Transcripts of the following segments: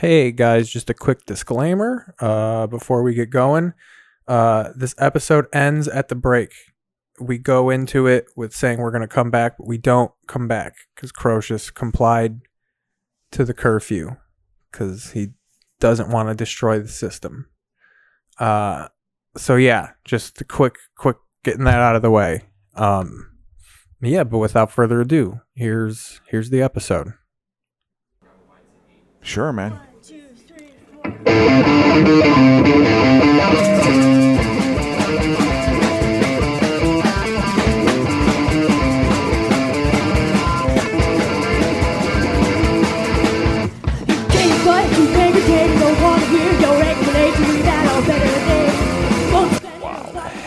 Hey guys, just a quick disclaimer uh, before we get going. Uh, this episode ends at the break. We go into it with saying we're going to come back, but we don't come back because Crocious complied to the curfew because he doesn't want to destroy the system. Uh, so yeah, just a quick, quick getting that out of the way. Um, yeah, but without further ado, here's here's the episode. Sure, man.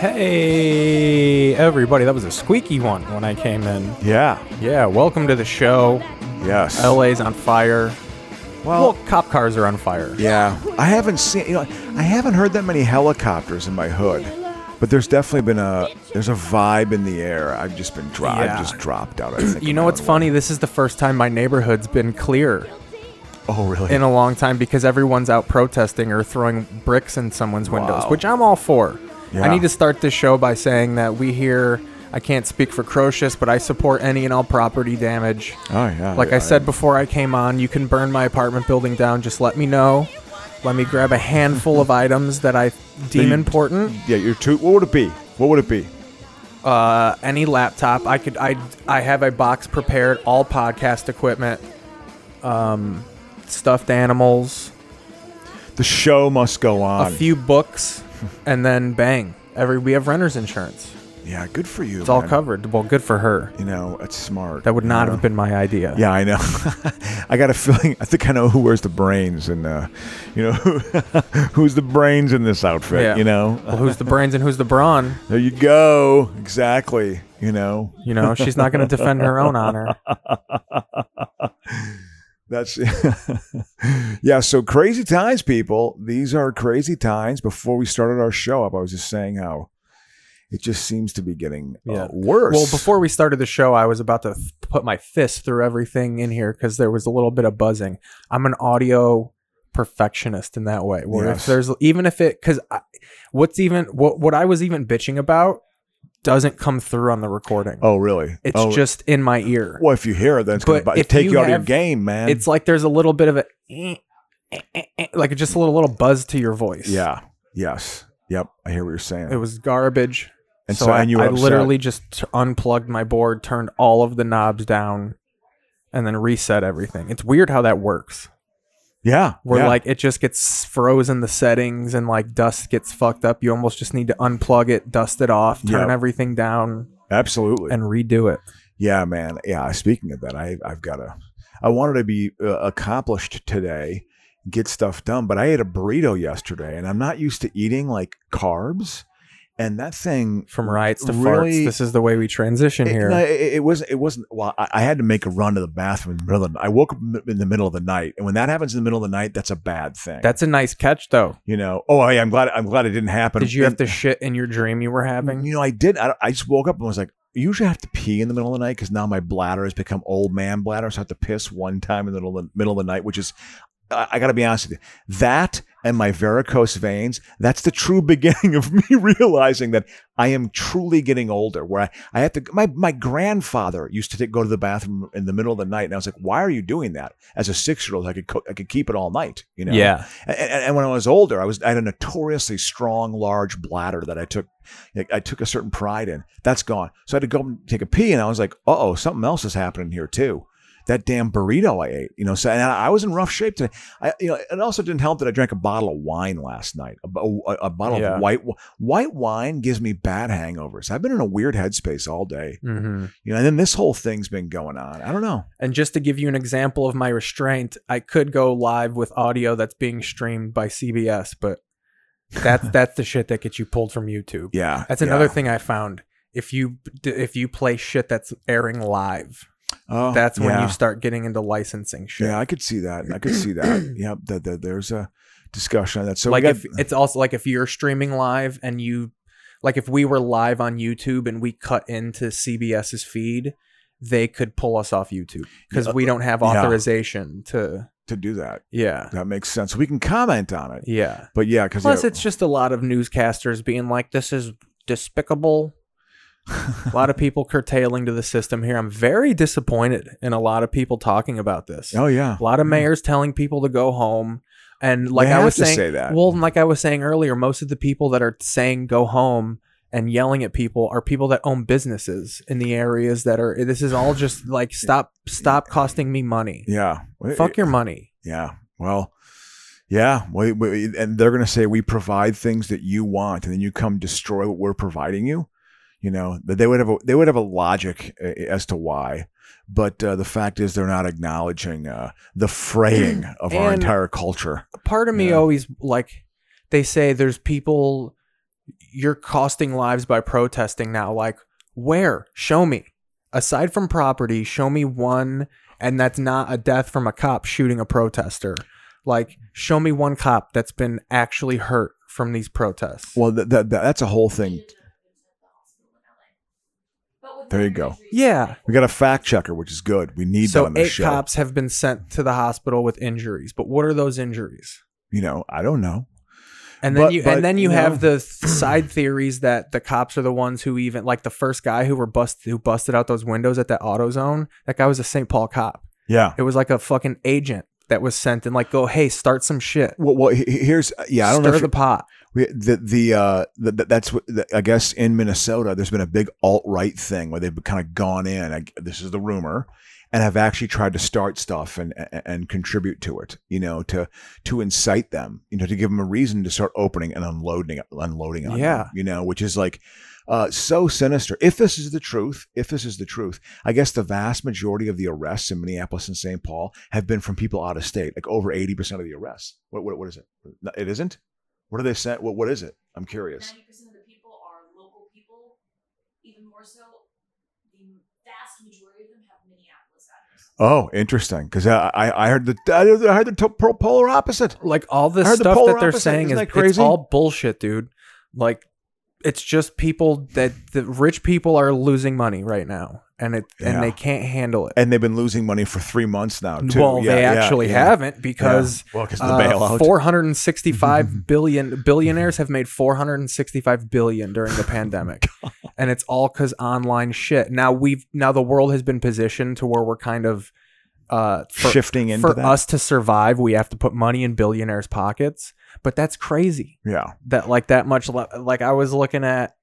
Hey, everybody, that was a squeaky one when I came in. Yeah. Yeah, welcome to the show. Yes. LA's on fire. Well, Well, cop cars are on fire. yeah. I haven't seen. You know, I haven't heard that many helicopters in my hood, but there's definitely been a there's a vibe in the air. I've just been dro- Yeah. I've just dropped out. I think. You know what's funny? This is the first time my neighborhood's been clear. Oh, really? in a long time because everyone's out protesting or throwing bricks in someone's windows, Wow. which I'm all for. Yeah. I need to start this show by saying that we here, I can't speak for Crocious, but I support any and all property damage. oh yeah. Like I said before I came on, you can burn my apartment building down. Just let me know. Let me grab a handful of items that I deem you- important. Yeah, you're too. What would it be? What would it be? Uh, any laptop. I could. I. I have a box prepared. All podcast equipment. Um, stuffed animals. The show must go on. A few books, and then bang. Every we have renter's insurance. Yeah, good for you. It's all covered. Well, good for her. You know, it's smart. That would you not know? have been my idea. Yeah, I know. I got a feeling. I think I know who wears the brains, and uh, you know, who's the brains in this outfit. Yeah. You know, Well, who's the brains and who's the brawn? there you go. Exactly. You know, You know, she's not going to defend her own honor. that's yeah. So crazy times, people. These are crazy times. Before we started our show up, I was just saying how it just seems to be getting uh, Yeah. worse. Well, before we started the show, I was about to th- put my fist through everything in here because there was a little bit of buzzing. I'm an audio perfectionist in that way. Where Yes. if there's even if it because what's even what what I was even bitching about doesn't come through on the recording. oh, really? it's Oh, just in my ear. well, if you hear it, then it's But going to if take you you, out of your game, man. It's like there's a little bit of a eh, eh, eh, eh, like just a little little buzz to your voice. yeah. Yes. Yep. I hear what you're saying. It was garbage. And so, so- I, and I literally just t- unplugged my board, turned all of the knobs down, and then reset everything. It's weird how that works. yeah. Where yeah. like it just gets frozen the settings and like dust gets fucked up. You almost just need to unplug it, dust it off, turn Yeah. everything down, absolutely. and redo it. Yeah, man. Yeah. Speaking of that, I, I've got to. I wanted to be uh, accomplished today, get stuff done, but I ate a burrito yesterday, and I'm not used to eating like carbs, and that thing From rights to Really- farts. This is the way we transition It, here. no, it, it wasn't. It wasn't. Well, I, I had to make a run to the bathroom in the middle of the. I woke up in the middle of the night, and when that happens in the middle of the night, that's a bad thing. That's a nice catch, though. you know. Oh, yeah, I'm glad. I'm glad it didn't happen. Did you have And- to shit in your dream you were having? You know, I did. I, I just woke up and was like, I usually have to pee in the middle of the night because now my bladder has become old man bladder. So I have to piss one time in the middle of the, middle of the night, which is, I, I got to be honest with you, that and my varicose veins, that's the true beginning of me realizing that I am truly getting older. Where I, I have to, my, my grandfather used to take, go to the bathroom in the middle of the night. And I was like, why are you doing that? As a six year old, I could, co- I could keep it all night, you know? Yeah. And, and, and when I was older, I was I had a notoriously strong, large bladder that I took I took a certain pride in. That's gone. So I had to go take a pee, and I was like, "Uh oh, something else is happening here too." That damn burrito I ate, you know. So and I was in rough shape today. I, you know, it also didn't help that I drank a bottle of wine last night. A, a- a bottle Yeah. of white white wine gives me bad hangovers. I've been in a weird headspace all day, hmm you know. And then this whole thing's been going on. I don't know. And just to give you an example of my restraint, I could go live with audio that's being streamed by CBS, but that's that's the shit that gets you pulled from YouTube. Yeah, That's another yeah. thing I found. If you if you play shit that's airing live, Oh, that's when yeah. you start getting into licensing shit. Yeah, I could see that. I could see that. yep. the, the, there's a discussion on that. So like got- if it's also like if you're streaming live and you like if we were live on YouTube and we cut into CBS's feed, they could pull us off YouTube because Yeah, we uh, don't have authorization to to to do that. Yeah. That makes sense. We can comment on it. Yeah. But yeah, because Plus, it's just a lot of newscasters being like, "This is despicable." A lot of people curtailing to the system here. I'm very disappointed in a lot of people talking about this. oh yeah, A lot of hmm. mayors telling people to go home. And like They I was saying, say that. well, like I was saying earlier, most of the people that are saying go home and yelling at people are people that own businesses in the areas that are. This is all just like stop, stop costing me money. yeah. Fuck your money. Yeah. Well, yeah. We, we, and they're going to say we provide things that you want, and then you come destroy what we're providing you. You know, that they would have a, they would have a logic uh, as to why, but uh, the fact is they're not acknowledging uh, the fraying of our entire culture. part of me Yeah. always like they say there's people you're costing lives by protesting now like where show me aside from property show me one and that's not a death from a cop shooting a protester like show me one cop that's been actually hurt from these protests Well, th- th- that's a whole thing. There you go. yeah We got a fact checker, which is good. We need that so on this eight show. cops have been sent to the hospital with injuries but what are those injuries You know, I don't know. And then But- you but, and then you you have the th- side theories that the cops are the ones who even like the first guy who were busted who busted out those windows at that auto zone. That guy was a St. Paul cop. Yeah. It was like a fucking agent that was sent and like go, hey, start some shit. Well, well he- here's yeah. I don't Stir know. If the pot. We, the the uh the, the- that's what the, I guess in Minnesota there's been a big alt right thing where they've kind of gone in. I, this is the rumor, and have actually tried to start stuff and, and and contribute to it. You know, to to incite them. You know, to give them a reason to start opening and unloading unloading on Yeah. them. You know, which is like. Uh, so sinister. If this is the truth, if this is the truth, I guess the vast majority of the arrests in Minneapolis and St. Paul have been from people out of state. Like over eighty percent of the arrests. What, what what is it? It isn't. What are they saying? What what is it? I'm curious. Ninety percent of the people are local people. Even more so, the vast majority of them have Minneapolis addresses. Oh, interesting. Because I, I I heard the I heard the- I heard the to- polar opposite. Like all this I heard the stuff that they're opposite. saying Isn't is that it's all bullshit, dude. Like it's just people that the rich people are losing money right now and it Yeah. and they can't handle it. And they've been losing money for three months now. Too. well, Yeah, they actually yeah. haven't because well, because the Uh, bailout. 465 billion billionaires have made 465 billion during the pandemic and it's all because online shit now we've now the world has been positioned to where we're kind of uh for, Shifting into for that. us to survive we have to put money in billionaires pockets but that's crazy yeah. that like that much le- like i was looking at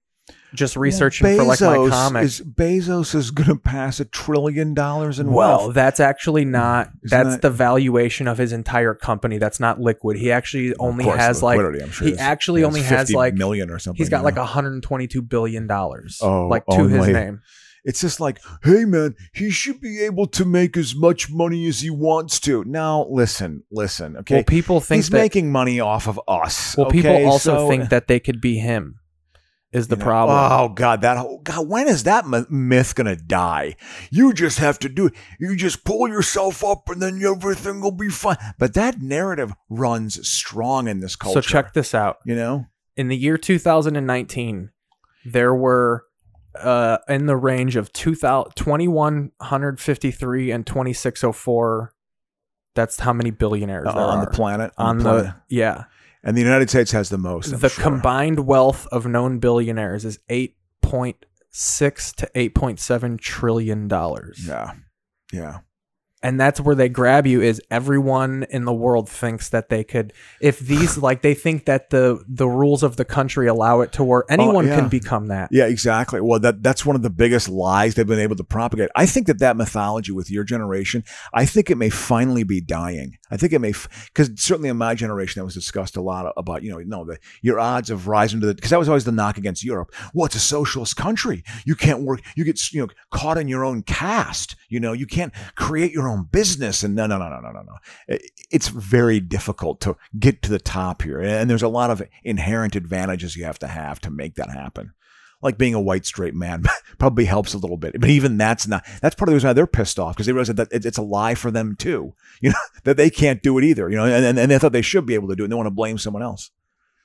just researching for like my Bezos Is, Bezos is going to pass a trillion dollars in wealth. well, wealth. that's actually not. Isn't that's that- the valuation of his entire company. That's not liquid. He actually only has like liquidity, I'm sure he actually only has 50 like million or something. he's got you like 122 billion dollars. Oh, like to his only. name. It's just like, hey man, he should be able to make as much money as he wants to. Now, listen, listen, okay. Well, people think he's that. making money off of us. well, okay? people also So, think that they could be him. Is the you know, problem? Oh God, that whole, God, when is that myth gonna die? You just have to do it. You just pull yourself up, and then everything will be fine. But that narrative runs strong in this culture. so check this out. You know, In the year 2019, there were uh in the range of 2000 2153 and 2604 that's how many billionaires there on are the planet, on the the planet. yeah and the United States has the most. I'm the sure. combined wealth of known billionaires is 8.6 to 8.7 trillion dollars Yeah, yeah. And that's where they grab you is everyone in the world thinks that they could if these like they think that the the rules of the country allow it to where anyone yeah. can become that Yeah, exactly. Well, that that's one of the biggest lies they've been able to propagate. I think that that mythology with your generation, I think it may finally be dying. I think it may because certainly in my generation that was discussed a lot about you know no the your odds of rising to the because that was always the knock against Europe. Well, it's a socialist country. You can't work. You get you know caught in your own caste. You know you can't create your own business. And no, no, no, no, no, no, no. It's very difficult to get to the top here, and there's a lot of inherent advantages you have to have to make that happen like being a white straight man probably helps a little bit. But even that's not, that's part of the reason why they're pissed off because they realize that it's a lie for them too, you know, that they can't do it either, you know, and, and, they thought they should be able to do it and they want to blame someone else.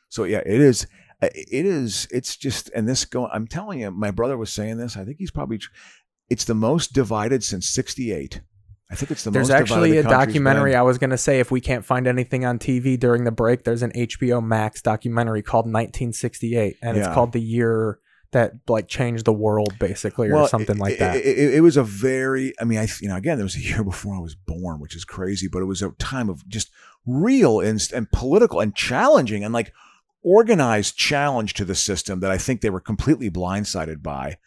So yeah, it is, it is, it's just, and this going, I'm telling you, my brother was saying this, I think he's probably it's the most divided since 68. I think it's the There's actually a documentary. been. I was gonna say if we can't find anything on TV during the break, there's an HBO Max documentary called 1968, and it's called the year that like changed the world, basically, or Well, something it- like that. It, it- it was a very, I mean, I you know, again, there was a year before I was born, which is crazy, but it was a time of just real and, and political and challenging and like organized challenge to the system that I think they were completely blindsided by,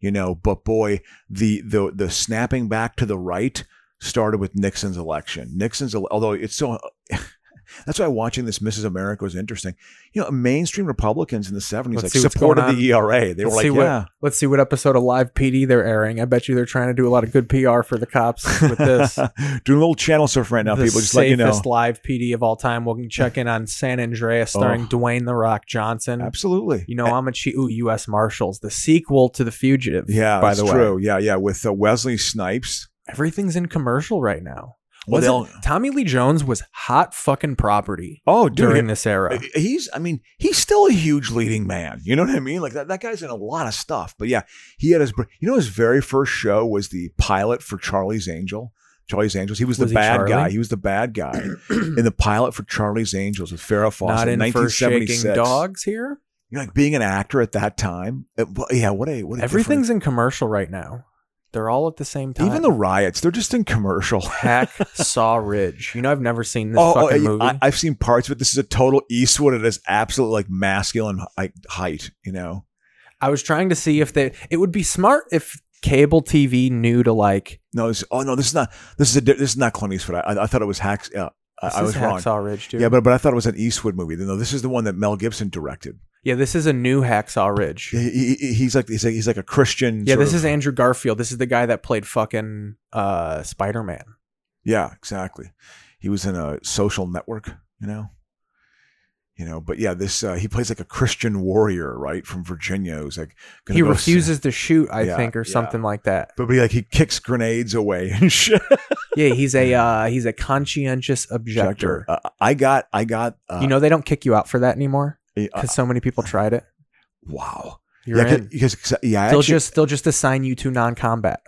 you know. But boy, the the the snapping back to the right started with Nixon's election. Nixon's, although it's so. That's why watching this Mrs. America was interesting. You know, mainstream Republicans in the 70s Let's like supported the ERA. They were Let's like, see what- yeah, Let's see what episode of Live PD they're airing. I bet you they're trying to do a lot of good PR for the cops with this. Doing a little channel surf right now, the people. Just let you know. safest live PD of all time. We'll check in on San Andreas, starring Oh. Dwayne the Rock Johnson. Absolutely. You know, I'm a che- ooh, U.S. Marshals, the sequel to The Fugitive. yeah, by the way, true. Yeah, yeah. With uh, Wesley Snipes. Everything's in commercial right now. Well, they'll- Tommy Lee Jones was hot fucking property Oh, dude. during this era. He's, I mean, he's still a huge leading man. You know what I mean? Like that, that guy's in a lot of stuff. But yeah, he had his, you know, his very first show was the pilot for Charlie's Angel. Charlie's Angels. He was, Was the he bad Charlie? guy. He was the bad guy in the pilot for Charlie's Angels with Farrah Fawcett Not in in for shaking dogs here. You know, like being an actor at that time. it- well, yeah, what a what a Everything's in commercial right now. They're all at the same time. even the riots. They're just in commercial. Hack Saw Ridge. You know, I've never seen this Oh, oh, fucking yeah, movie. I, I've seen parts of it. This is a total Eastwood. It is absolutely like masculine like, height. You know, I was trying to see if they. It would be smart if cable TV knew to like. no. This, oh no, this is not. This is a. This is not Clint Eastwood. I, I, I thought it was Hacks. Yeah, uh, I, I was wrong. Hacksaw Ridge, too. Yeah, but but I thought it was an Eastwood movie. No, this is the one that Mel Gibson directed. Yeah, this is a new Hacksaw Ridge. He, he- he- he's like he's like, he's like a Christian. Yeah, this of- is Andrew Garfield. This is the guy that played fucking uh, Spider Man. Yeah, exactly. He was in a social network, you know. You know, but yeah, this uh, he plays like a Christian warrior, right, from Virginia, who's like gonna He go s- refuses to shoot, I Yeah, think, or yeah. something like that. but he like he kicks grenades away and shit. Yeah, he's a uh, he's a conscientious objector. Uh, I got, I got. Uh, you know, they don't kick you out for that anymore because so many people tried it. wow. You're yeah, in. because yeah, I They'll actually, just they'll just assign you to non-combat.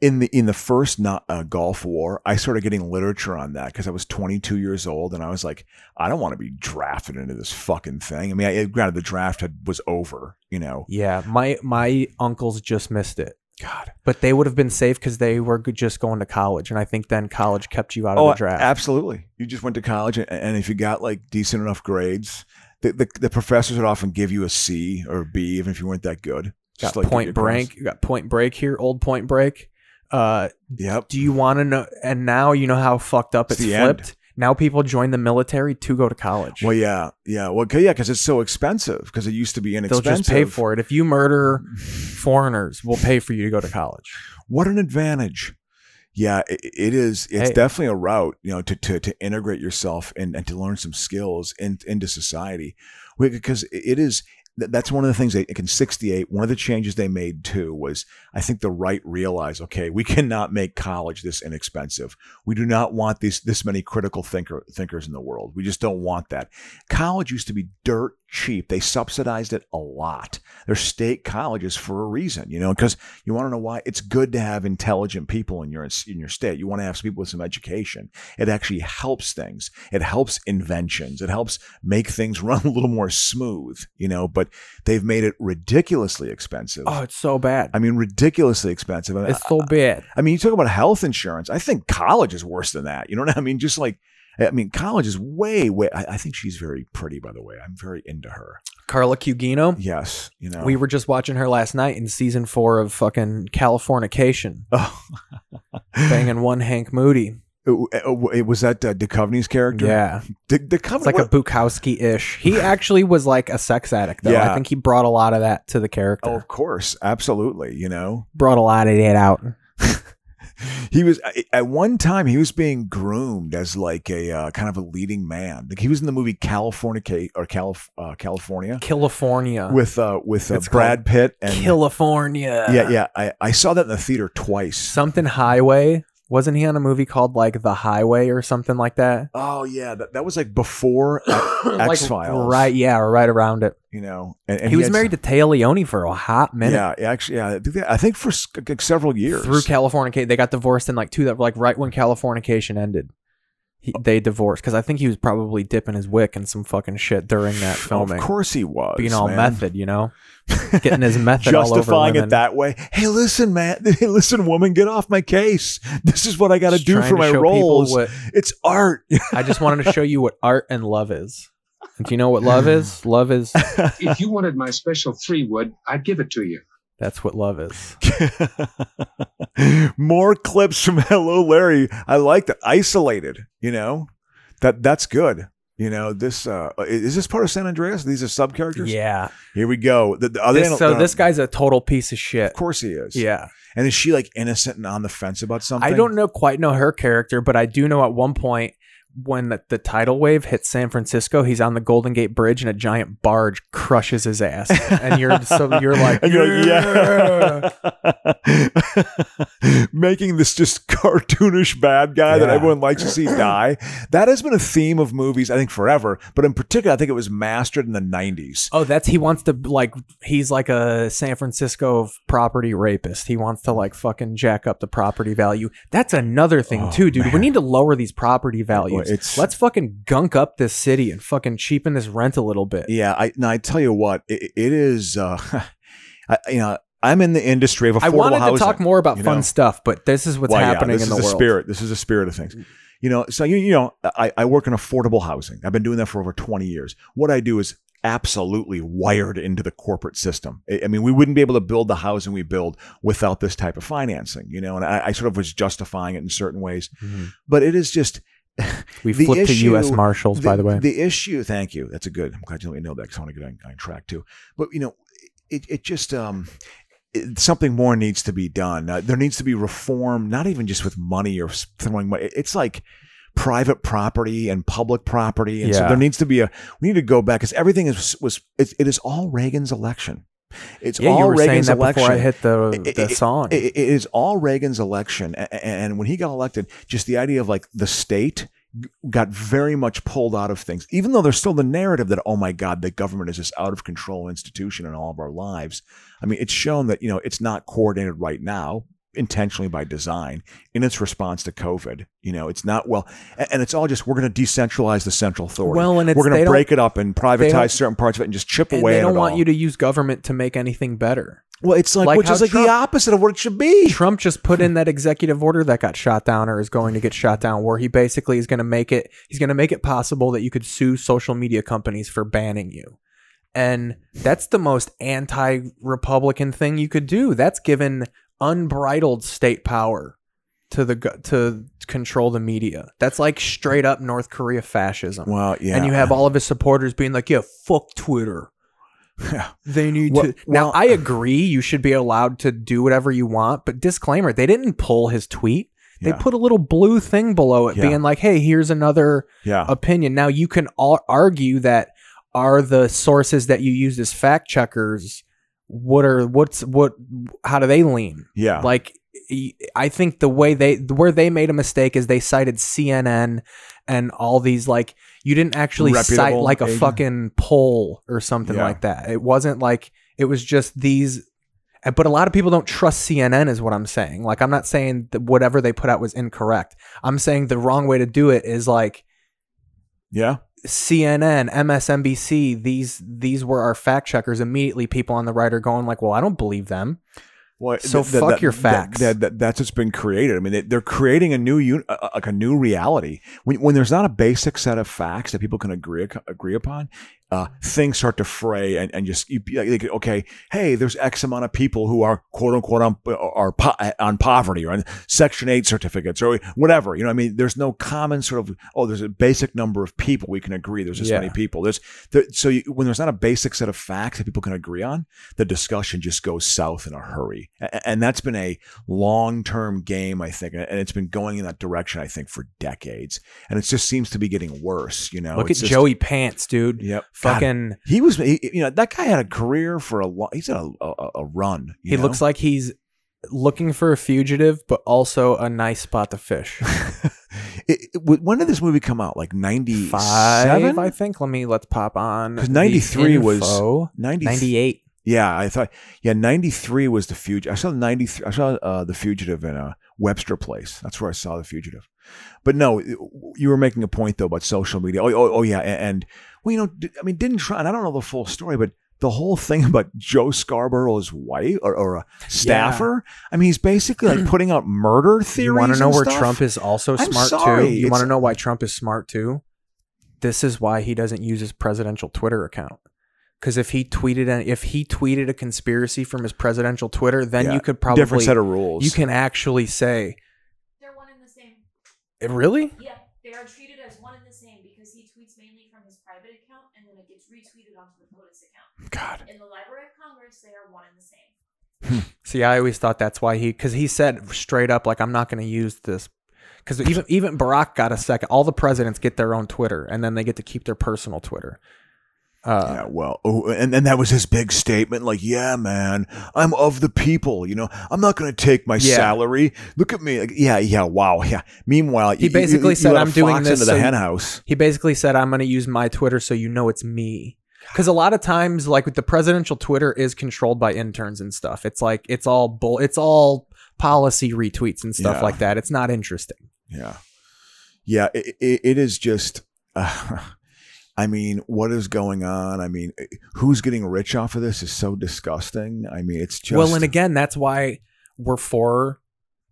in the in the first not, uh, Gulf War, I started getting literature on that because I was 22 years old and I was like, I don't want to be drafted into this fucking thing. I mean, I, granted, the draft had, was over, you know. Yeah, my my uncles just missed it, God. but they would have been safe because they were just going to college, and I think then college kept you out of Oh, the draft. absolutely. You just went to college, and, and if you got like decent enough grades, the, the the professors would often give you a C or a B, even if you weren't that good. got like Point. Break. You got Point Break here, old Point Break. Uh, Yep. do you want to know? And now you know how fucked up It's it's, the end. flipped. Now people join the military to go to college. Well, yeah, yeah. Well, yeah, because it's so expensive. Because it used to be inexpensive. They'll just pay for it. If you murder foreigners, we'll pay for you to go to college. What an advantage. Yeah, it, it is. It's Hey. definitely a route, you know, to, to, to integrate yourself and, and to learn some skills in, into society. Because it is, that's one of the things they, in 68, one of the changes they made too was I think the right realized, okay, we cannot make college this inexpensive. We do not want these, this many critical thinker, thinkers in the world. We just don't want that. College used to be dirt cheap. They subsidized it a lot. They're state colleges for a reason, you know, because you want to know why it's good to have intelligent people in your in your state. You want to have some people with some education. It actually helps things. It helps inventions. It helps make things run a little more smooth, you know. But they've made it ridiculously expensive. Oh, it's so bad. I mean, ridiculously expensive. I, it's so bad. I mean, you talk about health insurance. I think college is worse than that. You know what I mean? Just like. I mean, college is way, way. I, I think she's very pretty, by the way. I'm very into her. Carla Gugino. Yes, you know. We were just watching her last night in season four of fucking Californication, Oh. banging one Hank Moody. It, it- was that uh, Duchovny's character? Yeah, D- Duchovny. it's like a Bukowski ish. He actually was like a sex addict, though. Yeah. I think he brought a lot of that to the character. Oh, of course, absolutely. You know, Brought a lot of that out. He was at one time he was being groomed as like a uh, kind of a leading man. Like he was in the movie California or Calif- uh, California California. with uh, with uh, Brad Pitt and California. yeah, yeah. I, I saw that in the theater twice. Something Highway. Wasn't he on a movie called like The Highway or something like that? Oh yeah, that, that was like before X Files, right? Yeah, or right around it. You know, and, and he, was had married to Téa Leoni for a hot minute. Yeah, actually, yeah. I think, that- I think for like several years. Through California, they got divorced in like two that like right when Californication ended. He, they divorced because I think he was probably dipping his wick in some fucking shit during that filming, Of course he was. being all man. method, you know, getting his method all over Justifying it that way. Hey, listen, man. Hey, listen, woman, get off my case. This is what I got to do for my show roles. what- It's art. I just wanted to show you what art and love is. And do you know what love is? Love is If you wanted my special three wood, I'd give it to you. That's what love is. More clips from Hello Larry. I like that. Isolated, you know? That that's good. You know, this uh is this part of San Andreas? These are sub characters? Yeah. Here we go. The, the, This- so they're- this guy's a total piece of shit. Of course he is. Yeah. And is she like innocent and on the fence about something? I don't know quite know her character, but I do know at one point when the, the tidal wave hits San Francisco, he's on the Golden Gate Bridge and a giant barge crushes his ass. And you're so you're like, you're like, yeah. Making this just cartoonish bad guy that everyone likes to see die. That has been a theme of movies, I think, forever. But in particular, I think it was mastered in the 90s. Oh, that's he wants to like he's like a San Francisco property rapist. He wants to like fucking jack up the property value. That's another thing Oh, too, dude. We need to lower these property values. It's- Let's fucking gunk up this city and fucking cheapen this rent a little bit. Yeah, I, now I tell you what, it, it is, uh, I, you know, I'm in the industry of affordable housing. I wanted housing. to talk more about you fun know? stuff, but this is what's Well, happening this in the is the world. spirit. This is the spirit of things. You know, so you, you know, I, I work in affordable housing. I've been doing that for over 20 years. What I do is absolutely wired into the corporate system. I, mean, we wouldn't be able to build the housing we build without this type of financing, you know, and I, I sort of was justifying it in certain ways, Mhm. but it is just We The flipped to U.S. Marshals, by the way. The issue, thank you. That's a good. I'm glad you let me know that because I want to get on, on track too. But you know, it it just um. It, something more needs to be done. Uh, there needs to be reform, not even just with money or throwing money. It's like private property and public property, and so there needs to be a. We need to go back because everything is was. It, it is all Reagan's election. It's yeah, all you were Reagan's saying that election. before I hit the the it- song. It, it is all Reagan's election, and when he got elected, just the idea of like the state got very much pulled out of things. Even though there's still the narrative that oh my god, the government is this out of control institution in all of our lives. I mean, it's shown that you know it's not coordinated right now intentionally by design in its response to COVID. You know, it's not well, and it's all just we're going to decentralize the central authority. Well, and it's- we're going to break it up and privatize certain parts of it and just chip and away they don't want all. you to use government to make anything better. well, it's like, like which is like Trump- the opposite of what it should be. Trump just put in that executive order that got shot down or is going to get shot down where he basically is going to make it he's going to make it possible that you could sue social media companies for banning you. And that's the most anti-republican thing you could do. That's given unbridled state power to the to control the media. That's like straight up North Korea fascism. Well, yeah, And you have all of his supporters being like, "Yeah, fuck Twitter." Yeah. They need Well- to. Now, well- I agree. You should be allowed to do whatever you want, but disclaimer: they didn't pull his tweet. They Yeah. put a little blue thing below it, Yeah. being like, "Hey, here's another yeah. opinion." Now, you can all argue that are the sources that you use as fact checkers. What are what's what? How do they lean? Yeah. Like, I think the way they where they made a mistake is they cited CNN and all these like you didn't actually cite like a agent- fucking poll or something Yeah. like that. It wasn't like it was just these. uh, But a lot of people don't trust CNN, is what I'm saying. Like, I'm not saying that whatever they put out was incorrect. I'm saying the wrong way to do it is like yeah. CNN, MSNBC. These these were our fact checkers. Immediately, people on the right are going like, "Well, I don't believe them." Well, So fuck your facts. That, that, that's what's been created. I mean, they, they're creating a new un, uh, like a new reality. When, when there's not a basic set of facts that people can agree agree upon, uh, things start to fray and, and just you, like, okay, hey, there's X amount of people who are quote unquote on are po- on poverty or on Section Eight certificates or whatever. You know, I mean, there's no common sort of oh, there's a basic number of people we can agree. There's this Yeah. many people. There's there, so you, when there's not a basic set of facts that people can agree on, the discussion just goes south in a hurry. A- And that's been a long term game, I think. And it's been going in that direction, I think, for decades. And it just seems to be getting worse, you know? Look It's at just- Joey Pants, dude. Yep. God, Fucking. he was, he, you know, that guy had a career for a long, he's had a, a, a run. you He know? looks like he's looking for a fugitive, but also a nice spot to fish. It- it- when did this movie come out? Like ninety Five, I think. Let me let's pop on. 'Cause the 93 was- info. 90 98. Yeah, I thought. Yeah, ninety three was the fugitive. I saw ninety three. I saw uh, the fugitive in a Webster Place. That's where I saw the fugitive. But no, you were making a point though about social media. Oh, oh, oh yeah, and, and well, you know, I mean, didn't try. And I don't know the full story, but the whole thing about Joe Scarborough's wife or, or a staffer. I mean, he's basically like putting out murder theories. You want to know where stuff. Trump is also I'm smart sorry, too? You want to know why Trump is smart too? This is why he doesn't use his presidential Twitter account. Because if he tweeted an, if he tweeted a conspiracy from his presidential Twitter, then Yeah, you could probably different set of rules. you can actually say, They're one and the same. "Eh, "Really? Yeah, they are treated as one and the same because he tweets mainly from his private account and then it gets retweeted onto the POTUS account. God. In the Library of Congress, they are one and the same. See, I always thought that's why he, because he said straight up, like, I'm not going to use this. Because even even Barack got a second. All the presidents get their own Twitter, and then they get to keep their personal Twitter. Uh, Yeah, well, oh, and then that was his big statement, like, "Yeah, man, I'm of the people. You know, I'm not going to take my Yeah. salary. Look at me. Like, yeah, yeah, wow, yeah." Meanwhile, He basically said, let a "I'm doing this into the so hen you- house." He basically said, "I'm going to use my Twitter so you know it's me." Because a lot of times, like with the presidential Twitter, is controlled by interns and stuff. It's like it's all bull. It's all policy retweets and stuff Yeah. like that. It's not interesting. Yeah, yeah, it, it, it is just. Uh, I mean, what is going on? I mean, who's getting rich off of this is so disgusting. I mean, it's just well, and again, that's why we're for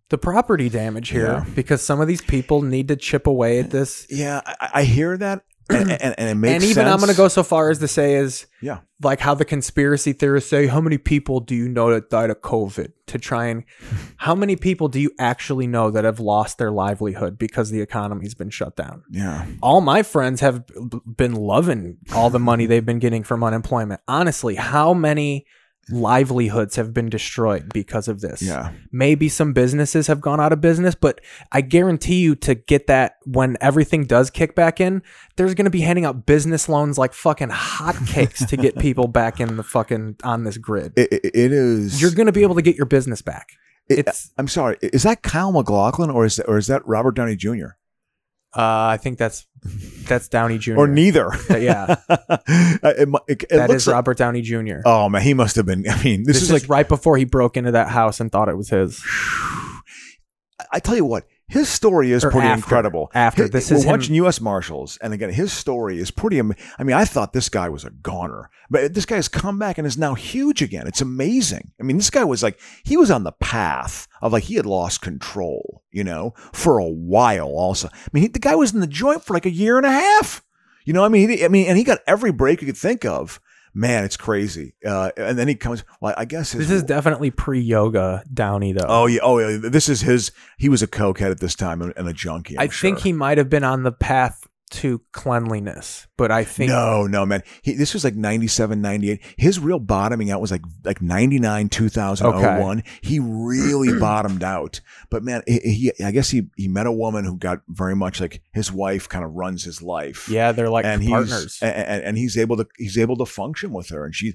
the property damage here Yeah. because some of these people need to chip away at this. yeah, I, I hear that, and, and, and it makes and even I'm going to go so far as to say is Yeah. like how the conspiracy theorists say, how many people do you know that died of COVID? To try and how many people do you actually know that have lost their livelihood because the economy's been shut down? Yeah, All my friends have b- been loving all the money they've been getting from unemployment. Honestly, how many livelihoods have been destroyed because of this? yeah. maybe some businesses have gone out of business, but I guarantee you to get that when everything does kick back in, there's going to be handing out business loans like fucking hotcakes to get people back in the fucking on this grid. It, it, it is. You're going to be able to get your business back. It- It's I'm sorry. Is that Kyle MacLachlan or is that, or is that Robert Downey Jr. uh I think that's that's Downey Jr. or neither? yeah. it, it, it That looks is like- Robert Downey Jr. Oh man, he must have been. I mean, this, this is is like right before he broke into that house and thought it was his. I tell you what, his story is Or pretty after. incredible. After. Hi- This we're is watching U.S. Marshals, and again, his story is pretty. am- I mean, I thought this guy was a goner, but this guy has come back and is now huge again. It's amazing. I mean, this guy was like he was on the path of like he had lost control, you know, for a while. Also, I mean, he, the guy was in the joint for like a year and a half. You know, I mean, he, I mean, and he got every break you could think of. Man, it's crazy. Uh, and then he comes. Well, I guess his, This is definitely pre-yoga Downey though. Oh yeah, oh yeah. This is his. He was a cokehead at this time and, and a junkie. I I'm think he might have been on the path to cleanliness, but I think No, no, man. He, this was like 97, 98. His real bottoming out was like like 99, 2001. Okay. He really bottomed out. But man, he, he I guess he he met a woman who got very much like his wife kind of runs his life. Yeah, they're like and partners. he's and, and, he's able to he's able to function with her and she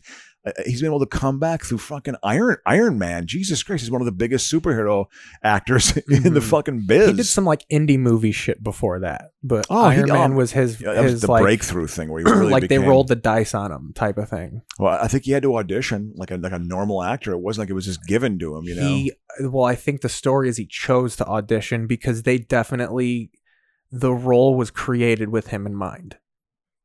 he's been able to come back through fucking Iron Iron Man. Jesus Christ, he's one of the biggest superhero actors in the Mhm. fucking biz. he did some like indie movie shit before that, but Oh, he- Iron Man um, was his Yeah, that was his the like breakthrough thing where he really like they rolled the dice on him type of thing. Well, I think he had to audition like a like a normal actor. It wasn't like it was just given to him, you know. He well, I think the story is he chose to audition because they definitely the role was created with him in mind.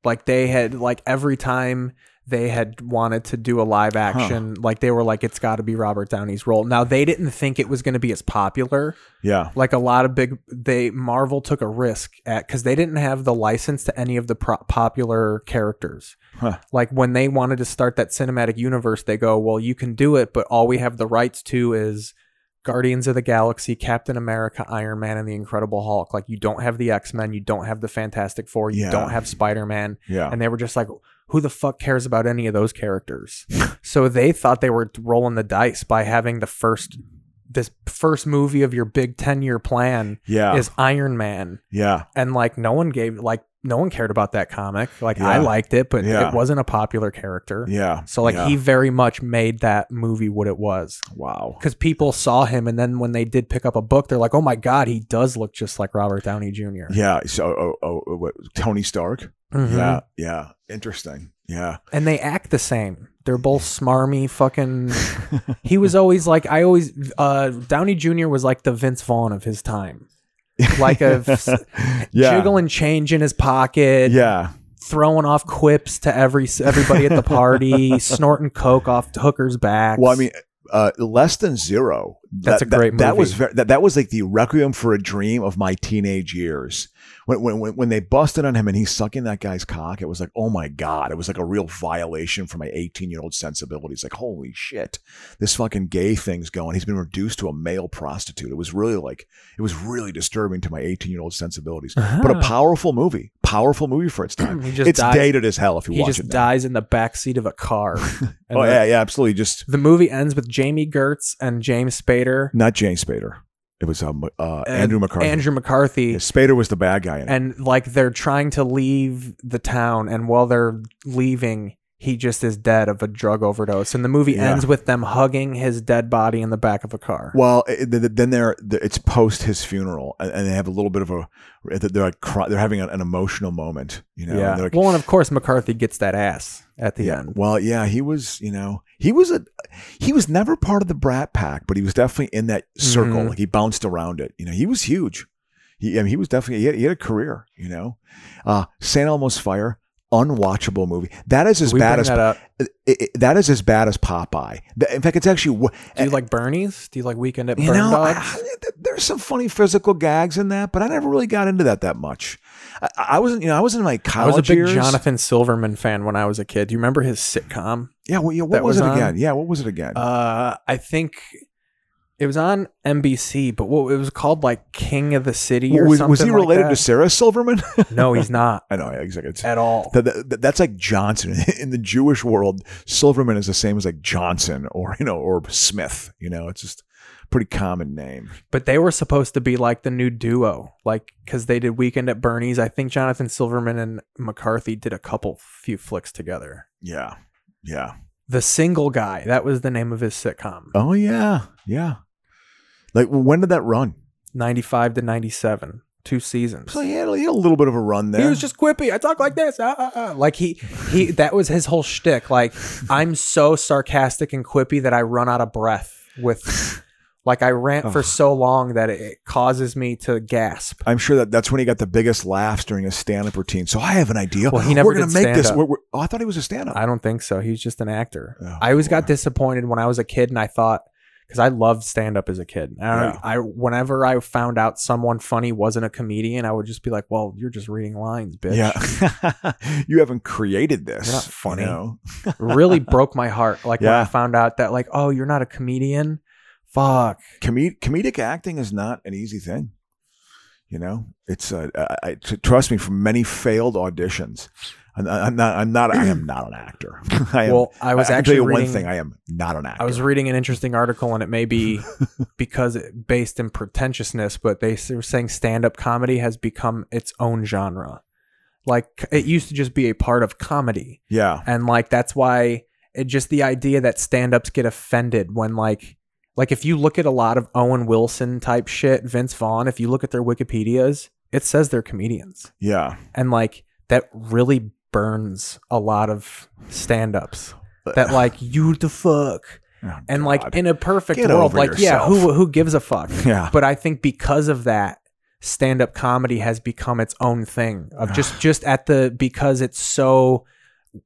Like they had like every time they had wanted to do a live action, like they were like it's got to be Robert Downey's role. Now they didn't think it was going to be as popular. yeah, like a lot of big they marvel took a risk at because they didn't have the license to any of the pro- popular characters Huh. like when they wanted to start that cinematic universe they go well you can do it but all we have the rights to is guardians of the galaxy captain america iron man and the incredible hulk like you don't have the x-men you don't have the fantastic four you Yeah. don't have spider-man yeah. and they were just like who the fuck cares about any of those characters so they thought they were rolling the dice by having the first this first movie of your big 10 year plan yeah, is Iron Man yeah. and like no one gave like no one cared about that comic. Like Yeah. I liked it, but Yeah. it wasn't a popular character. Yeah. So like yeah. he very much made that movie what it was wow. because people saw him, and then when they did pick up a book, they're like, "Oh my god, he does look just like Robert Downey Jr." Yeah. So oh, oh, what, Tony Stark. Mhm. Yeah. Yeah. Interesting. Yeah. and they act the same. They're both smarmy, fucking. he was always like I always. uh Downey Jr. was like the Vince Vaughn of his time, like a yeah. jiggling change in his pocket, Yeah. throwing off quips to every everybody at the party, snorting coke off hookers' backs. Well, I mean, uh, less than zero. That's That- a great that, That was very, that, that was like the requiem for a dream of my teenage years. When, when when when they busted on him and he's sucking that guy's cock, it was like, oh my god! It was like a real violation for my 18 year old sensibilities. Like, holy shit, this fucking gay thing's going. He's been reduced to a male prostitute. It was really like it was really disturbing to my 18 year old sensibilities. But a uh-huh. powerful movie, powerful movie for its time. Just it's dies- dated as hell if you he watch just it. now. dies in the back seat of a car. Oh yeah, yeah, absolutely. Just The movie ends with Jami Gertz and James Spader. not Jane Spader. It was um, uh, Andrew McCarthy. Andrew McCarthy. Yeah, Spader was the bad guy in it. and like they're trying to leave the town and while they're leaving he just is dead of a drug overdose and the movie Yeah. ends with them hugging his dead body in the back of a car well, th- th- then they're th- it's post his funeral, and, and they have a little bit of a they're like cry, they're having an, emotional moment, you know. yeah they're like, well and of course mccarthy gets that ass at the yeah. end Well, yeah, he was, you know, he was a he was never part of the Brat Pack, but he was definitely in that circle. Mhm. Like he bounced around it. You know, he was huge. He, I mean, he was definitely he had, he had a career. You know, uh, St. Elmo's Fire, unwatchable movie. That is as we bad as that it- it- that is as bad as Popeye. In fact, it's actually do you like bernie's do you like weekend at you burn know dogs I- there's some funny physical gags in that, but I never really got into that that much. I, I wasn't, you know, I was in my college. I was a big years. Jonathan Silverman fan when I was a kid. Do you remember his sitcom? Yeah, well, yeah, what was, was it on- again? Yeah, what was it again? Uh, I think it was on NBC, but what it was called like King of the City or was, something. was he like related to. Sarah Silverman? No, he's not I know. Exactly. It's, at all. that, that- that's like Johnson in the Jewish world. Silverman is the same as like Johnson or you know or Smith. You know, it's just a pretty common name. But they were supposed to be like the new duo, like because they did Weekend at Bernie's. I think Jonathan Silverman and McCarthy did a couple few flicks together. Yeah, yeah. The Single Guy, that was the name of his sitcom. Oh yeah, yeah. Like when did that run? 95 to 97, two seasons. So he had, he had a little bit of a run there. He was just quippy. I talk like this. ah, ah, ah. Like he, he, that was his whole shtick. Like I'm so sarcastic and quippy that I run out of breath with, like I rant for so long that it, causes me to gasp. I'm sure that that's when he got the biggest laughs during his stand-up routine. So I have an idea. Well, he never We're gonna make this. We're, we're- oh, I thought he was a stand-up. I don't think so. He's just an actor. Oh, I always got disappointed when I was a kid, and I thought because I loved stand up as a kid. And I, Yeah. I whenever I found out someone funny wasn't a comedian, I would just be like, "Well, you're just reading lines, bitch." Yeah, you haven't created this. Funny. You know? Really broke my heart. Like when I found out that, like, oh, you're not a comedian. Fuck. Comed- comedic acting is not an easy thing. You know, it's uh, I, I, t- trust me from many failed auditions. I'm, I'm not. I'm not. I am not an actor. I am, Well, I was can actually tell you reading. one thing. I am not an actor. I was reading an interesting article, and it may be because it based in pretentiousness, but they were saying stand up comedy has become its own genre. Like it used to just be a part of comedy. yeah. and like that's why it just the idea that stand-ups get offended when like like if you look at a lot of Owen Wilson type shit, Vince Vaughn, if you look at their Wikipedias, it says they're comedians. Yeah. And like that really burns a lot of stand-ups. That like you the fuck. Oh, And like in a perfect Get world, like yeah, who who gives a fuck? Yeah. But I think because of that, stand-up comedy has become its own thing of just just at the because it's so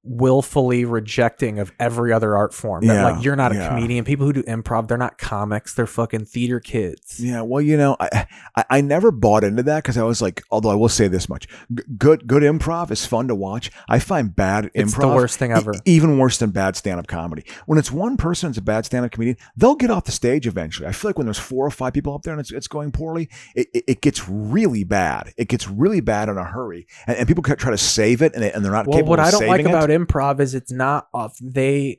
willfully rejecting of every other art form that Yeah, like you're not a yeah. comedian people who do improv they're not comics they're fucking theater kids Yeah, well, you know, I I, I never bought into that because I was like, although I will say this much: G- good good improv is fun to watch. I find bad It's improv the worst thing e- ever. even worse than bad stand up comedy. When it's one person, it's a bad stand up comedian. They'll get off the stage eventually. I feel like when there's four or five people up there and it's, it's going poorly, it, it, it gets really bad. It gets really bad in a hurry, and, and people try to save it, and, they, and they're not well capable what of i don't like it. About improv is it's not off they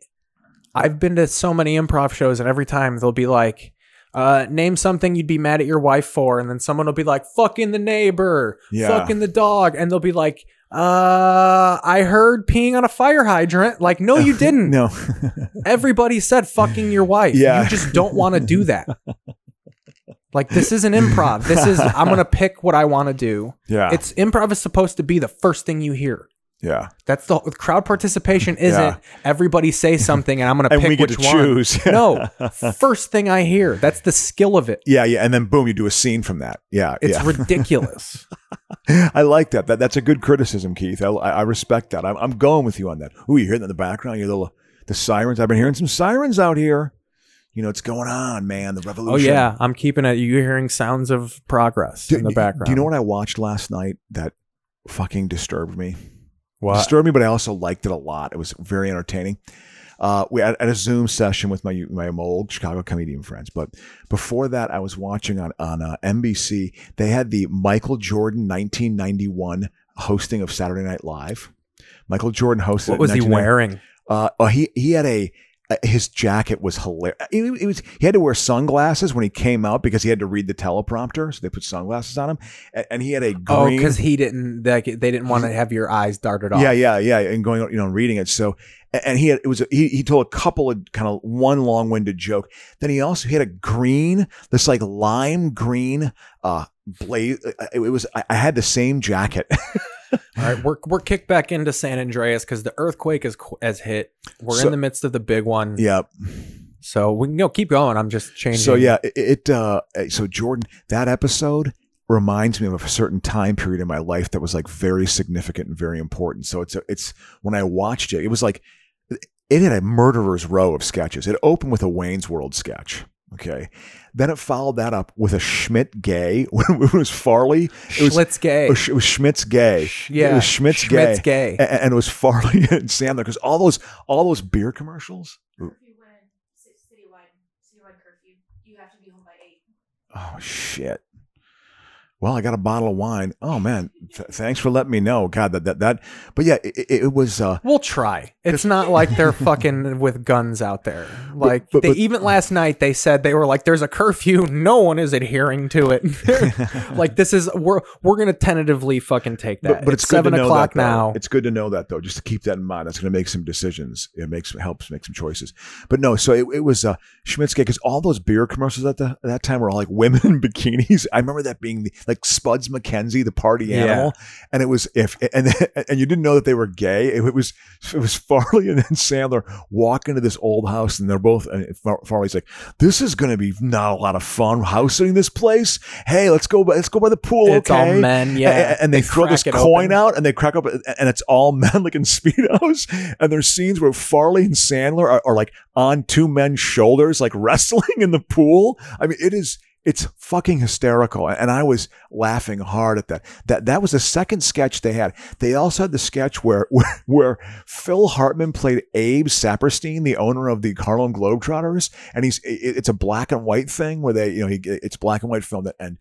i've been to so many improv shows and every time they'll be like uh, name something you'd be mad at your wife for, and then someone will be like, "Fucking the neighbor, Yeah. fucking the dog," and they'll be like, "Uh, I heard peeing on a fire hydrant." Like, no, you didn't. No. Everybody said fucking your wife. Yeah. You just don't want to do that. Like this is an improv. This is I'm gonna pick what I want to do. yeah. It's improv is supposed to be the first thing you hear. Yeah. That's the crowd participation isn't Yeah. everybody say something and I'm gonna And pick we get which to one. choose. no, first thing I hear. That's the skill of it. Yeah, yeah, and then boom, you do a scene from that. Yeah, It's yeah. ridiculous. I like that. That that's a good criticism, Keith. I, I respect that. I'm, I'm going with you on that. Ooh, you hear that in the background? You little the sirens. I've been hearing some sirens out here. You know, it's going on, man. The oh, revolution. oh yeah, I'm keeping it. You hearing sounds of progress Do, in the background. do you know what I watched last night that fucking disturbed me? What? Disturbed me, but I also liked it a lot. It was very entertaining. Uh, we had, at a Zoom session with my my old Chicago comedian friends, but before that, I was watching on on uh, NBC. They had the Michael Jordan 1991 hosting of Saturday Night Live. Michael Jordan hosted. What was he wearing? Uh, oh, he he had a. uh, His jacket was hilarious. It, it was he had to wear sunglasses when he came out because he had to read the teleprompter, so they put sunglasses on him. And, and he had a green. Oh, because he didn't. Like, they didn't want to have your eyes darted off. Yeah, yeah, yeah, and going, you know, reading it. So, and he had it was he he told a couple of kind of one long winded joke. Then he also he had a green, this like lime green, uh, blaze. It, it was I, I had the same jacket. All right, we're we're kicked back into San Andreas because the earthquake is qu- has hit. We're So- in the midst of the big one. Yep. So we can go keep going. I'm just changing. So yeah, it, it uh, so Jordan, that episode reminds me of a certain time period in my life that was like very significant and very important. So it's a, it's when I watched it, it was like it had a murderer's row of sketches. It opened with a Wayne's World sketch. Okay. Then it followed that up with a Schmitt gay it was Farley. It was, Schlitz gay. it was- it was Schmitt's gay. yeah, It was Schmitt's, Schmitt's gay. gay. A- And, it was Farley and Sandler because all those all those beer commercials. Curfew went citywide, citywide curfew. You have to be home by eight. Oh shit. Well, I got a bottle of wine. Oh man, th- thanks for letting me know. God, that that that. But yeah, it, it, it was. uh We'll try. It's not like they're fucking with guns out there. Like but- they but- even last night they said they were like, "There's a curfew. No one is adhering to it." like this is we're we're gonna tentatively fucking take that. But, but it's, good seven o'clock that, now. It's good to know that though, just to keep that in mind. That's going to make some decisions. It makes helps make some choices. But no, so it, it was uh, Schmitt's gay because all those beer commercials at the at that time were all like women in bikinis. I remember that being the, like Spuds MacKenzie, the party Yeah. animal, and it was if and and you didn't know that they were gay. It, was it was Farley and then Sandler walk into this old house, and they're both. And Farley's like, "This is going to be not a lot of fun house sitting this place. Hey, let's go. by Let's go by the pool. It's all men, yeah. A- a- And, they, They throw this coin open. out, and they crack up, and it's all men like in speedos. And there's scenes where Farley and Sandler are, are like on two men's shoulders, like wrestling in the pool. I mean, it is. It's fucking hysterical, and I was laughing hard at that. That that was the second sketch they had. They also had the sketch where where, where Phil Hartman played Abe Saperstein, the owner of the Harlem Globetrotters, and he's it- it's a black and white thing where they you know he, it's black and white film that and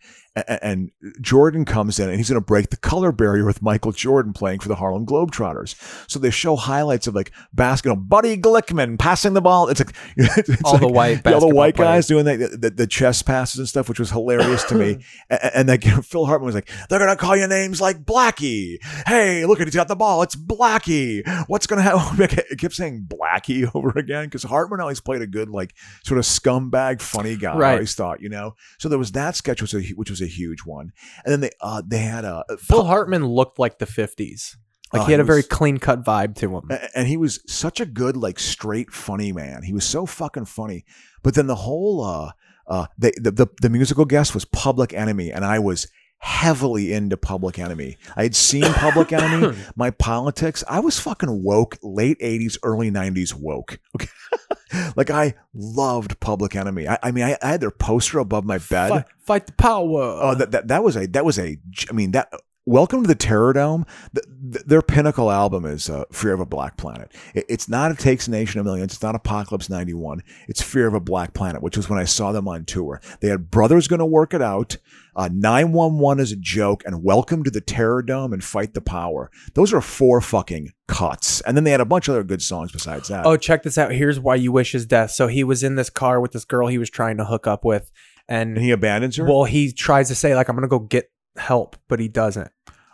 and, Jordan comes in and he's going to break the color barrier with Michael Jordan playing for the Harlem Globetrotters. So they show highlights of like basketball, Buddy Glickman passing the ball. It's like it's All the like- white yeah, all the white players. guys doing the, the, the chest passes and stuff, which was hilarious to me. and, and like Phil Hartman was like, "They're gonna call you names like Blackie. Hey, look at he's got the ball. It's Blackie. What's gonna happen?" It kept saying Blackie over again because Hartman always played a good like sort of scumbag funny guy. I always thought, you know. So there was that sketch, which was a, which was a huge one, and then they uh they had a Phil Hartman looked like the 50s. Like Oh, he had he a very was- clean cut vibe to him. And he was such a good like straight funny man he was so fucking funny but then the whole uh uh the the, the, the musical guest was public enemy and i was heavily into public enemy. I had seen public enemy my politics. I was fucking woke late 80s early 90s woke. Okay. Like i loved public enemy. I, I mean I, I had their poster above my bed. Fight, fight the power. Oh, that, that that was a that was a I mean that Welcome to the Terror Dome. th th their pinnacle album is uh, Fear of a Black Planet. It, it's not It Takes a Nation of Millions. It's not Apocalypse 91. It's Fear of a Black Planet, which was when I saw them on tour. They had Brothers Gonna Work It Out, uh, 911 is a joke, and Welcome to the Terror Dome and Fight the Power. Those are four fucking cuts. And then they had a bunch of other good songs besides that. Oh, check this out. Here's why you wish his death. So he was in this car with this girl he was trying to hook up with, and, and he abandons her? well, he tries to say like I'm gonna go get help, but he doesn't.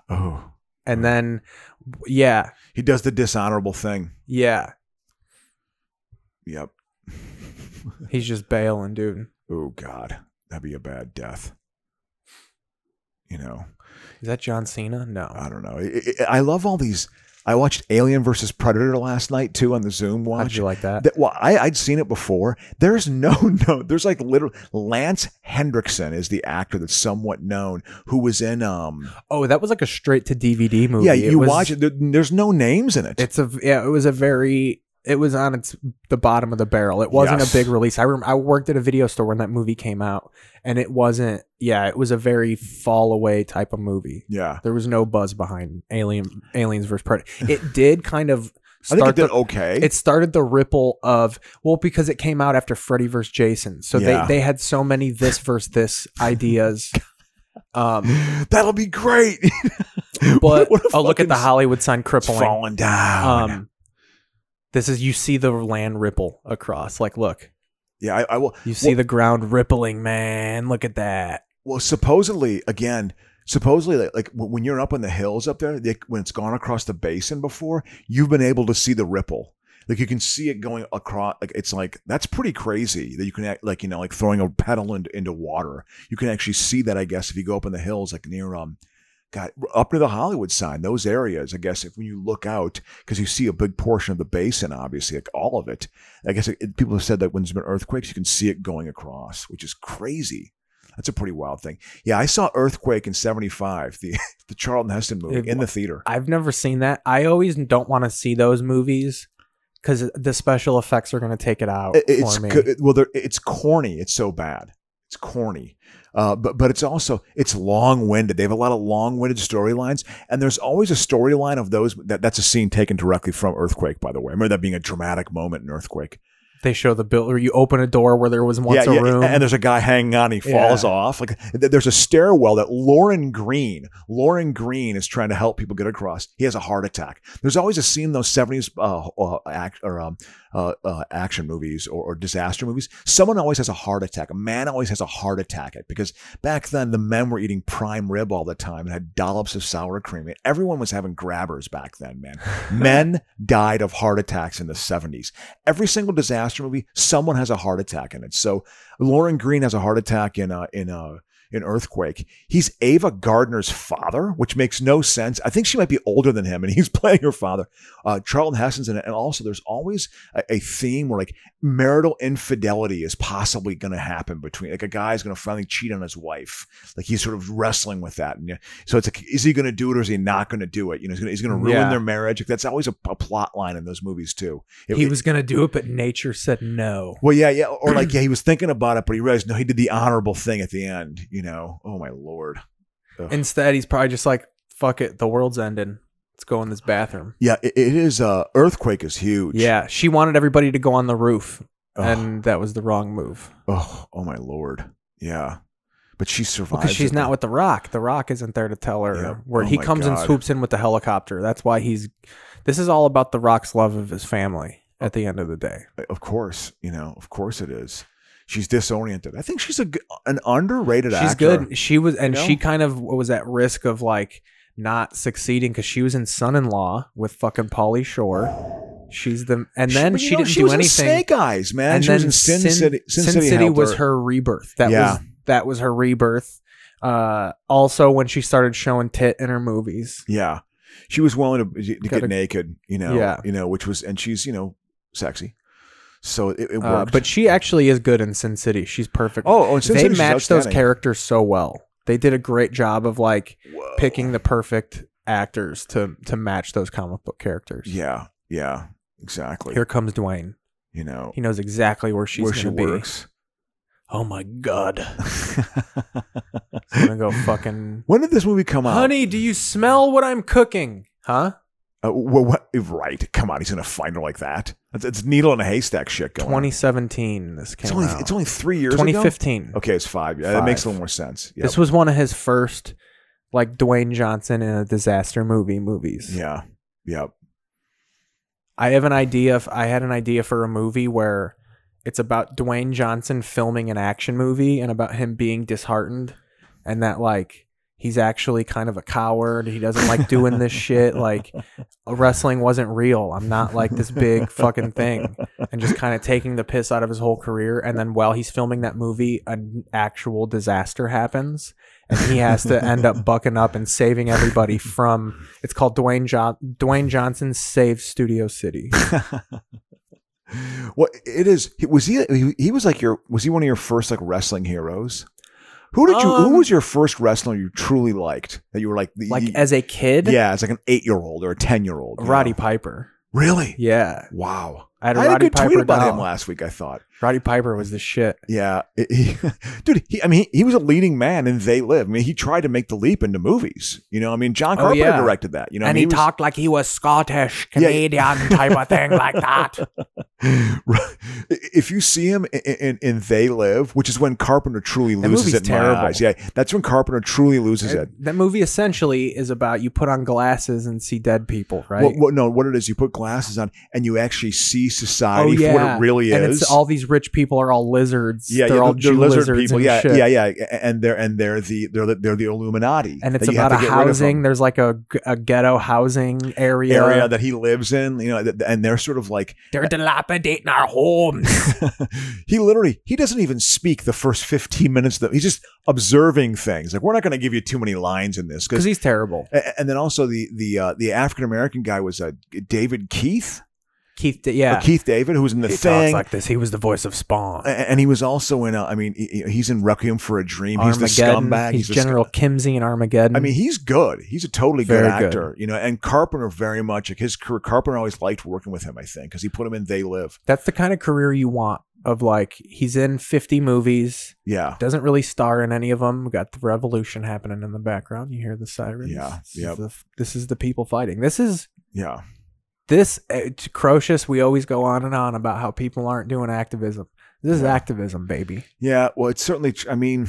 oh. And then, yeah, He does the dishonorable thing. yeah, Yep. he's just bailing, dude. Oh God, that'd be a bad death. You know, Is that John Cena? No. I don't know. I, I I love all these. I watched Alien versus Predator last night too on the Zoom How'd watch. you like that? That- well, I, I'd seen it before. There's no, no, there's like literal Lance Henriksen is the actor that's somewhat known who was in, um, Oh, that was like a straight to DVD movie. yeah, It you was- watch it. There, there's no names in it. It's a yeah. It was a very. It was on its the bottom of the barrel. It wasn't Yes. a big release. I rem- I worked at a video store when that movie came out, and it wasn't. Yeah, it was a very fall away type of movie. yeah. There was no buzz behind Alien Aliens versus Predator. It did kind of I think start it did the, okay. it started the ripple of well because it came out after Freddy versus Jason, so Yeah. they they had so many this versus this ideas. Um, That'll be great. but a oh, look at the Hollywood sign crippling. falling down. Um, this is you see the land ripple across. Like, look, yeah, I, I will. you see Well- the ground rippling, man. Look at that. Well, supposedly, again, supposedly, like, like when you're up in the hills up there, they, when it's gone across the basin before, you've been able to see the ripple. Like you can see it going across. Like it's like that's pretty crazy that you can act, like you know like throwing a pedal into, into water. You can actually see that. I guess if you go up in the hills, like near um, God, up to the Hollywood sign, those areas. I guess if when you look out, because you see a big portion of the basin, obviously, like all of it. I guess it, people have said that when there's been earthquakes, you can see it going across, which is crazy. That's a pretty wild thing. Yeah, I saw Earthquake in '75, the the Charlton Heston movie, It- in the theater. I've never seen that. I always don't want to see those movies because the special effects are going to take it out It- it's for me. good. Well, it's corny. It's so bad. It's corny. Uh, but but it's also it's long winded. They have a lot of long winded storylines, and there's always a storyline of those. That that's a scene taken directly from Earthquake. By the way, I remember that being a dramatic moment in Earthquake. They show the bill, or you open a door where there was once a room. and there's a guy hanging on. He falls Yeah. off. Like th- there's a stairwell that Lorne Greene, Lorne Greene is trying to help people get across. He has a heart attack. There's always a scene in those '70s uh, uh, act or um, uh, uh, action movies or, or disaster movies. Someone always has a heart attack. A man always has a heart attack because back then the men were eating prime rib all the time and had dollops of sour cream. Everyone was having grabbers back then, man. Men died of heart attacks in the 70s. Every single disaster movie, someone has a heart attack in it. So Lorne Greene has a heart attack in uh, in uh, in Earthquake. He's Ava Gardner's father, which makes no sense. I think she might be older than him, and he's playing her father. Uh, Charlton Heston's in it, and also there's always a, a theme where like marital infidelity is possibly going to happen between like a guy's going to finally cheat on his wife. Like he's sort of wrestling with that, and yeah, so it's like, is he going to do it or is he not going to do it? You know, he's going to he's going to ruin Yeah. their marriage. Like, that's always a, a plot line in those movies too. It- he was going to do it, but nature said no. well, yeah, yeah, or like, yeah, he was thinking about it, but he realized no, he did the honorable thing at the end. You know, oh my lord. Ugh. Instead, he's probably just like, "Fuck it, the world's ending. Let's go in this bathroom." yeah, it, it is. Uh, earthquake is huge. Yeah, she wanted everybody to go on the roof, Oh, and that was the wrong move oh, oh my lord. Yeah, but she survives because she's it, not though. with the Rock. The Rock isn't there to tell her Yeah. where Oh he my comes and swoops in with the helicopter. That's why he's. This is all about the Rock's love of his family. At the end of the day, Of course, you know, of course it is. She's disoriented. I think she's a g- an underrated actor. she's actor. good. She was, and You know? she kind of was at risk of like not succeeding because she was in Son-in-Law with fucking Pauly Shore. She's the, and then but she, know, didn't she do was in anything. Snake Eyes, man. and she then was in Sin, City. Sin, City, helped was her. her rebirth. That Yeah. was that was her rebirth. Uh, also, when she started showing tit in her movies, Yeah, she was willing to, to Gotta- get naked. You know. Yeah. You know, which was, and she's you know sexy. So it, it uh, but she actually is good in Sin City. She's perfect. oh, oh, Sin they City, matched those characters so well. They did a great job of like Whoa. picking the perfect actors to to match those comic book characters. Yeah, yeah, exactly. Here comes Dwayne. you know He knows exactly where she's where she be. works. Oh my god. I'm gonna go fucking. when did this movie come out? Honey, do you smell what I'm cooking? Huh? Uh, wha- what, Right. Come on. He's going to find her like that. It's, it's needle in a haystack shit going on. 2017. This came It's only, out. it's only three years ago? 2015. Okay, it's five. Yeah, that makes a little more sense. Yep. This was one of his first, like Dwayne Johnson in a disaster movie movies. Yeah. Yep. I have an idea. If I had an idea for a movie where it's about Dwayne Johnson filming an action movie and about him being disheartened, and that like he's actually kind of a coward. He doesn't like doing this shit. Like wrestling wasn't real. I'm not like this big fucking thing, and just kind of taking the piss out of his whole career. And then while he's filming that movie, an actual disaster happens. And he has to end up bucking up and saving everybody from. It's called Dwayne John Dwayne Johnson saves Studio City. Well, it is. Was he, he? He was like your. Was he one of your first like wrestling heroes? Who did you? Um, who was your first wrestler you truly liked? That you were like, Like you- as a kid, yeah, as like an eight year old or a ten year old. Roddy Piper. Really? Yeah, Wow. I had a I had a Roddy good tweet Piper about him last week. I thought. Roddy Piper was the shit. Yeah, it- he, dude. He, I mean, he, he was a leading man in They Live. I mean, he tried to make the leap into movies. You know, I mean, John Oh, Carpenter yeah. directed that. You know, and he, was- talked like he was Scottish, Yeah. Canadian type of thing like that. Right. If you see him in, in, in They Live, which is when Carpenter truly loses it terrible. eyes. Yeah, that's when Carpenter truly loses it. That movie essentially is about you put on glasses and see dead people, right? What, what, no, what it is, you put glasses on and you actually see oh society yeah, for what it oh, really is, and it's all these rich people are all lizards. yeah, they're yeah, all they're lizard lizards people. and Yeah, shit. yeah, yeah, and they're and they're the they're the, they're the Illuminati. And it's that you have about a housing. There's like a, a ghetto housing area. area that he lives in. You know, and they're sort of like They're dilapidating our homes. he literally he doesn't even speak the first 15 minutes the, he's just observing things like we're not going to give you too many lines in this Because he's terrible. and then also the the uh, the African American guy was uh, David Keith Keith, yeah. Keith David who was in the he thing talks like this. He was the voice of Spawn. A- and he was also in uh, I mean he- he's in Requiem for a Dream he's the scumbag He's, the General sc- Kimsey in Armageddon. I mean he's good he's a totally good Very good. actor you know and Carpenter very much like his career Carpenter always liked working with him I think because he put him in They Live that's the kind of career you want. Of like, he's in 50 movies, yeah doesn't really star in any of them. We got the revolution happening in the background. You hear the sirens. Yeah, This, yep. is, the, this is the people fighting. This is yeah this uh, Crocious. We always go on and on about how people aren't doing activism. This is activism, baby. Yeah, well, it's certainly. tr- I mean,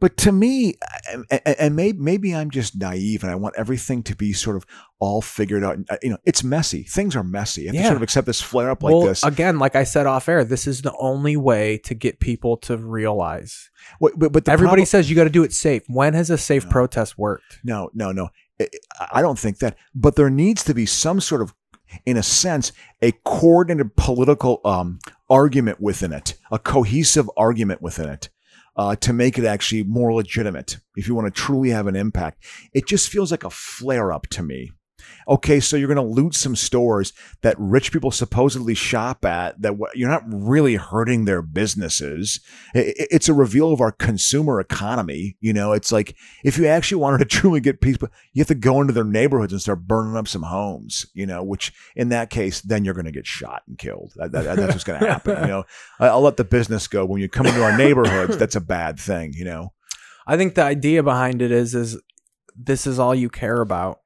but to me, and, and maybe maybe I'm just naive, and I want everything to be sort of all figured out. Uh, You know, it's messy. Things are messy. You have to sort of accept this flare up like well, this. again, like I said off air, this is the only way to get people to realize. But, but the Everybody problem- says you got to do it safe. When has a safe No. protest worked? no, no, no. I don't think that. But there needs to be some sort of, in a sense, a coordinated political um, argument within it, a cohesive argument within it. Uh, to make it actually more legitimate, if you want to truly have an impact, it just feels like a flare up to me. Okay, so you're going to loot some stores that rich people supposedly shop at. That you're not really hurting their businesses. It's a reveal of our consumer economy. You know, it's like if you actually wanted to truly get people, you have to go into their neighborhoods and start burning up some homes. You know, which in that case, then you're going to get shot and killed. That, that- that's what's going to happen. You know, I'll let the business go. When you come into our neighborhoods, that's a bad thing. You know. I think the idea behind it is is this is all you care about,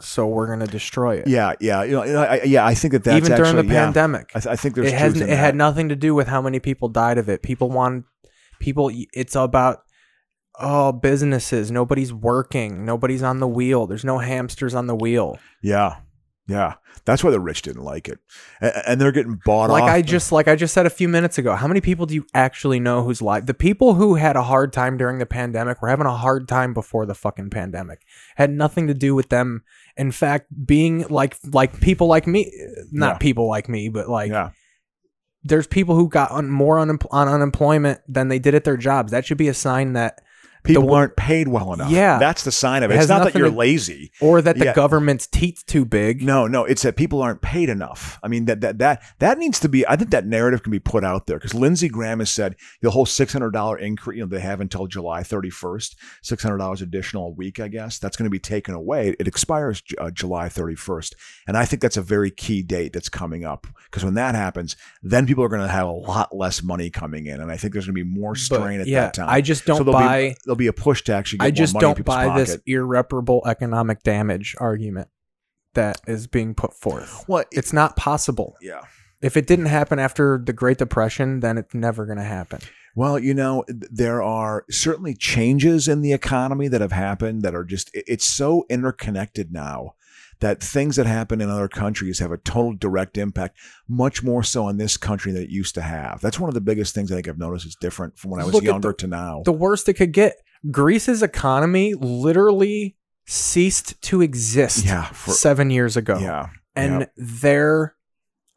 so we're gonna destroy it. Yeah, yeah, you know, I, yeah. I think that that's Even during actually, the yeah. pandemic, I, th- I think there's it has it had nothing to do with how many people died of it. People want people. It's about oh businesses. Nobody's working. Nobody's on the wheel. There's no hamsters on the wheel. Yeah, yeah. That's why the rich didn't like it, and they're getting bought like off. Like I just like I just said a few minutes ago. How many people do you actually know who's live? The people who had a hard time during the pandemic were having a hard time before the fucking pandemic. Had nothing to do with them. In fact, being like like people like me, not Yeah. people like me, but like yeah, there's people who got un- more unem- on unemployment than they did at their jobs. That should be a sign that people The- aren't paid well enough. Yeah. that's the sign of It it. It's not that you're to- lazy. or that the Yeah. government's teeth too big. No, no, it's that people aren't paid enough. I mean that that that that needs to be. I think that narrative can be put out there because Lindsey Graham has said the whole six hundred dollar increase. You know, they have until July thirty first, six hundred dollars additional a week. I guess that's going to be taken away. It expires uh, July thirty first, and I think that's a very key date that's coming up because when that happens, then people are going to have a lot less money coming in, and I think there's going to be more But, strain at yeah, that time. I just don't so buy. Be, there'll be a push to actually. Get I more just money don't buy this irreparable economic damage argument that is being put forth. Well, It's not possible. yeah. If it didn't happen after the Great Depression, then it's never going to happen. Well, you know, there are certainly changes in the economy that have happened that are just, it's so interconnected now that things that happen in other countries have a total direct impact, much more so in this country than it used to have. That's one of the biggest things I think I've noticed is different from when I was Look younger the- to now. The worst it could get. Greece's economy literally ceased to exist yeah. For, seven years ago. yeah. And yeah. they're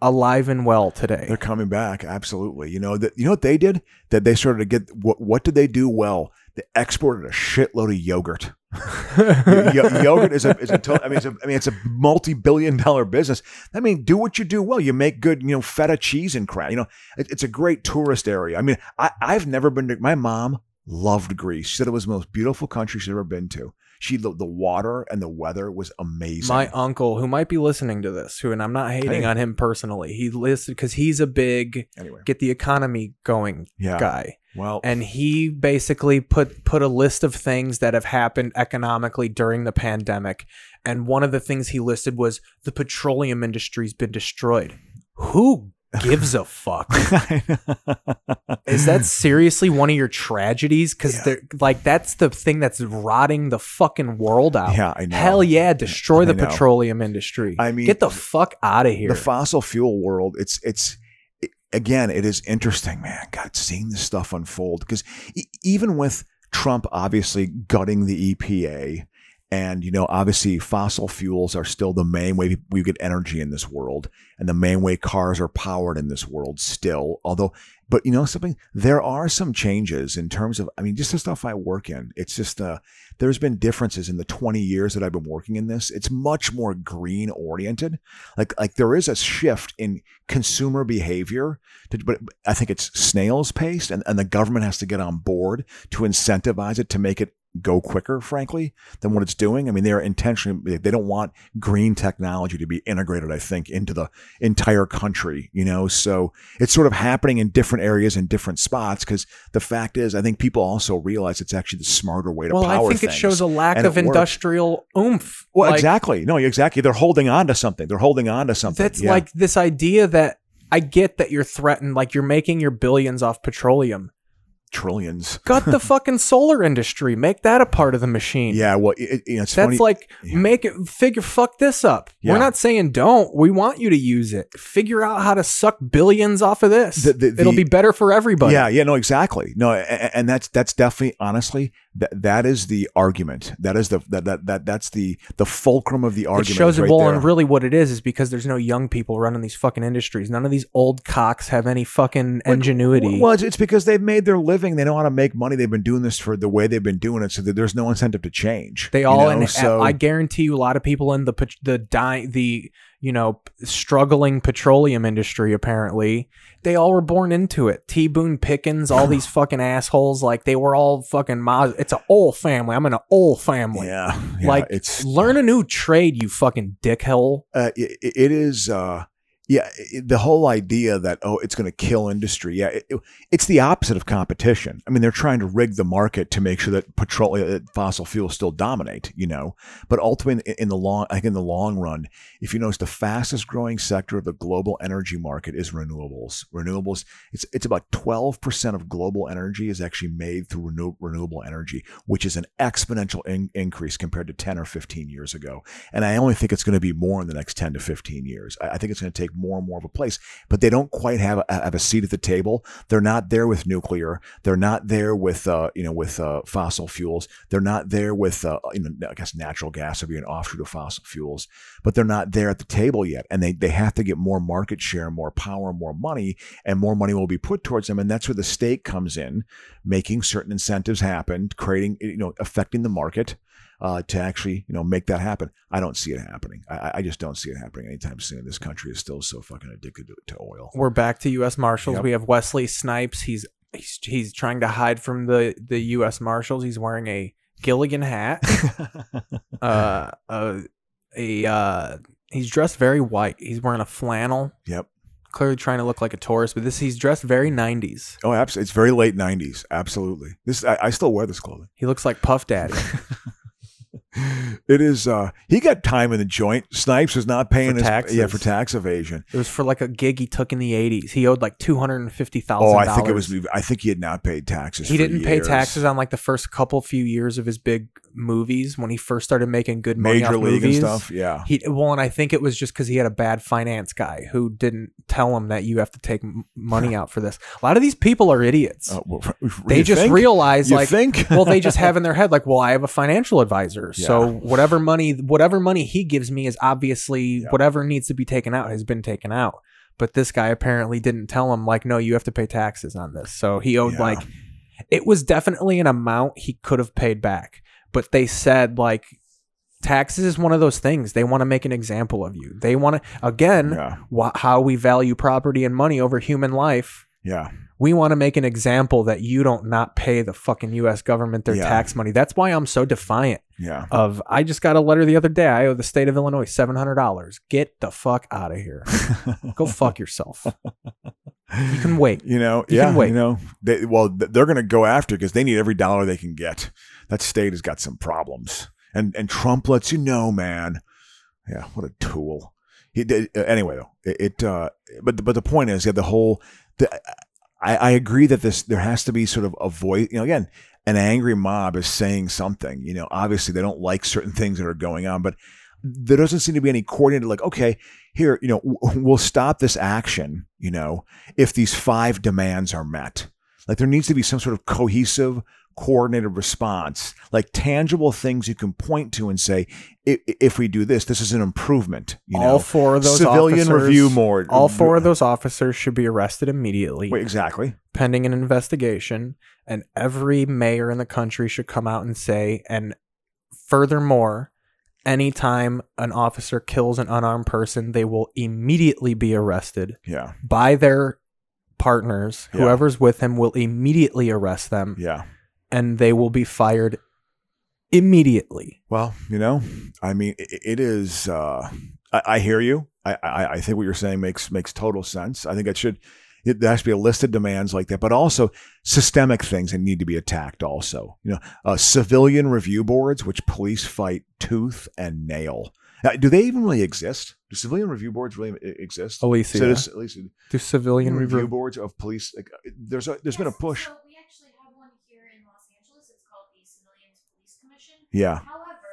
alive and well today. They're coming back, absolutely. You know that. You know what they did? That they started to get. What What did they do well? They exported a shitload of yogurt. Y- yogurt is a is a to- I mean it's a I mean it's a multi billion dollar business. I mean, do what you do well. You make good you know feta cheese and crap. You know, it, it's a great tourist area. I mean, I I've never been to. My mom loved Greece. She said it was the most beautiful country she's ever been to. She the, the water and the weather was amazing. My uncle, who might be listening to this, who and I'm not hating Hey. on him personally, he listed because he's a big anyway, get the economy going yeah. guy. Well, and he basically put put a list of things that have happened economically during the pandemic and one of the things he listed was the petroleum industry's been destroyed who gives a fuck. Is that seriously one of your tragedies? Because Yeah. they're like that's the thing that's rotting the fucking world out. Yeah, I know. hell yeah destroy I the know. petroleum industry. I mean, get the fuck out of here. The fossil fuel world it's it's it- again it is interesting man. God seeing this stuff unfold. Because e- even with trump obviously gutting the epa and you know obviously fossil fuels are still the main way we get energy in this world and the main way cars are powered in this world still although but you know something there are some changes in terms of i mean just the stuff i work in. It's just uh there's been differences in the 20 years that i've been working in this. It's much more green oriented. Like like there is a shift in consumer behavior to, but i think it's snail's pace and, and the government has to get on board to incentivize it to make it go quicker frankly than what it's doing i mean they're intentionally they don't want green technology to be integrated i think into the entire country you know so it's sort of happening in different areas in different spots because the fact is i think people also realize it's actually the smarter way to well power i think it shows a lack and of it works. industrial oomph well Like, exactly no exactly they're holding on to something they're holding on to something That's Yeah. like this idea that I get that you're threatened, like you're making your billions off petroleum. Trillions Gut the fucking solar industry. Make that a part of the machine. Yeah, well, it, know, it's That's funny. like Yeah. make it figure fuck this up. Yeah. We're not saying don't. We want you to use it. Figure out how to suck billions off of this. The- the- It'll the- be better for everybody. yeah, yeah, no, exactly. No, a- a- and that's that's definitely honestly that that is the argument. That is the that that, that that's the the fulcrum of the argument. It shows it right well, there. and really what it is is because there's no young people running these fucking industries. None of these old cocks have any fucking ingenuity. Well, it's, it's because they've made their living. They know how to make money. They've been doing this for the way they've been doing it, so that there's no incentive to change. They you all, know? and so I guarantee you, a lot of people in the the die the you know struggling petroleum industry, apparently, they all were born into it. T. Boone Pickens, all these fucking assholes, like they were all fucking. It's an old family. I'm in an old family. yeah, yeah, like, it's learn a new trade, you fucking dickhole. uh, it, it is uh yeah the whole idea that oh it's going to kill industry yeah it, it- it's the opposite of competition. I mean they're trying to rig the market to make sure that petroleum uh, that fossil fuels still dominate you know? But ultimately in, in the long i think in the long run if you notice the fastest growing sector of the global energy market is renewables. Renewables it's it's about 12% of global energy is actually made through renew, renewable energy which is an exponential in, increase compared to 10 or 15 years ago. And I only think it's going to be more in the next 10 to 15 years. I, I think it's going to take more and more of a place. But they don't quite have a, have a seat at the table. They're not there with nuclear. They're not there with uh, you know with uh, fossil fuels. They're not there with uh, you know I guess natural gas would be an offshoot of fossil fuels. But they're not there at the table yet, and they they have to get more market share, more power, more money, and more money will be put towards them. And that's where the state comes in, making certain incentives happen, creating you know affecting the market uh, to actually, you know, make that happen. I don't see it happening. I, I just don't see it happening anytime soon. This country is still so fucking addicted to, to oil. We're back to U.S. Marshals. Yep. We have Wesley Snipes. He's he's he's trying to hide from the the U.S. Marshals. He's wearing a Gilligan hat. uh, uh, a uh, he's dressed very white. He's wearing a flannel. Yep. Clearly trying to look like a tourist, but this he's dressed very '90s. Oh, absolutely. It's very late '90s. Absolutely. This I, I still wear this clothing. He looks like Puff Daddy. It is. uh He got time in the joint. Snipes is not paying For his taxes. yeah for tax evasion. it was for like a gig he took in the '80s. He owed like two hundred and fifty thousand. Oh, I think it was. I think he had not paid taxes. He didn't pay taxes on like the first couple few years of his big movies when he first started making good money Major off league movies. and stuff. Yeah. He well, and I think it was just because he had a bad finance guy who didn't tell him that you have to take m- money out for this. A lot of these people are idiots. Uh, well, they just think? realize You like think? well they just have in their head like well i have a financial advisor so whatever money whatever money he gives me is obviously Yeah. whatever needs to be taken out has been taken out but this guy apparently didn't tell him like no you have to pay taxes on this so he owed Yeah. like it was definitely an amount he could have paid back but they said like taxes is one of those things they want to make an example of you they want to again Yeah. wh- how we value property and money over human life Yeah. we want to make an example that you don't not pay the fucking US government their Yeah. tax money. That's why I'm so defiant Yeah. of I just got a letter the other day. I owe the state of Illinois $700. Get the fuck out of here. Go fuck yourself. You can wait. You know, You yeah, can wait. you know, they, well, they're going to go after because they need every dollar they can get. That state has got some problems, and and Trump lets you know, man. Yeah, what a tool. He did uh, anyway though. It, it uh, but but the point is, yeah, the whole. The, I, I agree that this there has to be sort of a voice. You know, again, an angry mob is saying something. You know, obviously they don't like certain things that are going on, but there doesn't seem to be any coordinated. Like, okay, here, you know, we'll stop this action. You know, if these five demands are met. Like there needs to be some sort of cohesive, coordinated response, like tangible things you can point to and say, if, if we do this, this is an improvement. You know, all four of those civilian officers, review more. All four of those officers should be arrested immediately, Wait, exactly. pending an investigation, and every mayor in the country should come out and say, and furthermore, anytime an officer kills an unarmed person, they will immediately be arrested. Yeah, by their partners. Yeah. Whoever's with him will immediately arrest them yeah. And they will be fired immediately. Well, you know, I mean, it, it is. Uh, I, I hear you. I, I, I think what you're saying makes makes total sense. I think it should. It, there has to be a list of demands like that, but also systemic things that need to be attacked. Also, you know, uh, civilian review boards, which police fight tooth and nail. Now, do they even really exist? Do civilian review boards really exist? Alicia, Citizen- at least do civilian review review. boards of police. Like, uh, there's a, there's been a push. So we actually have one here in Los Angeles. It's called the Civilians Police Commission. Yeah, However,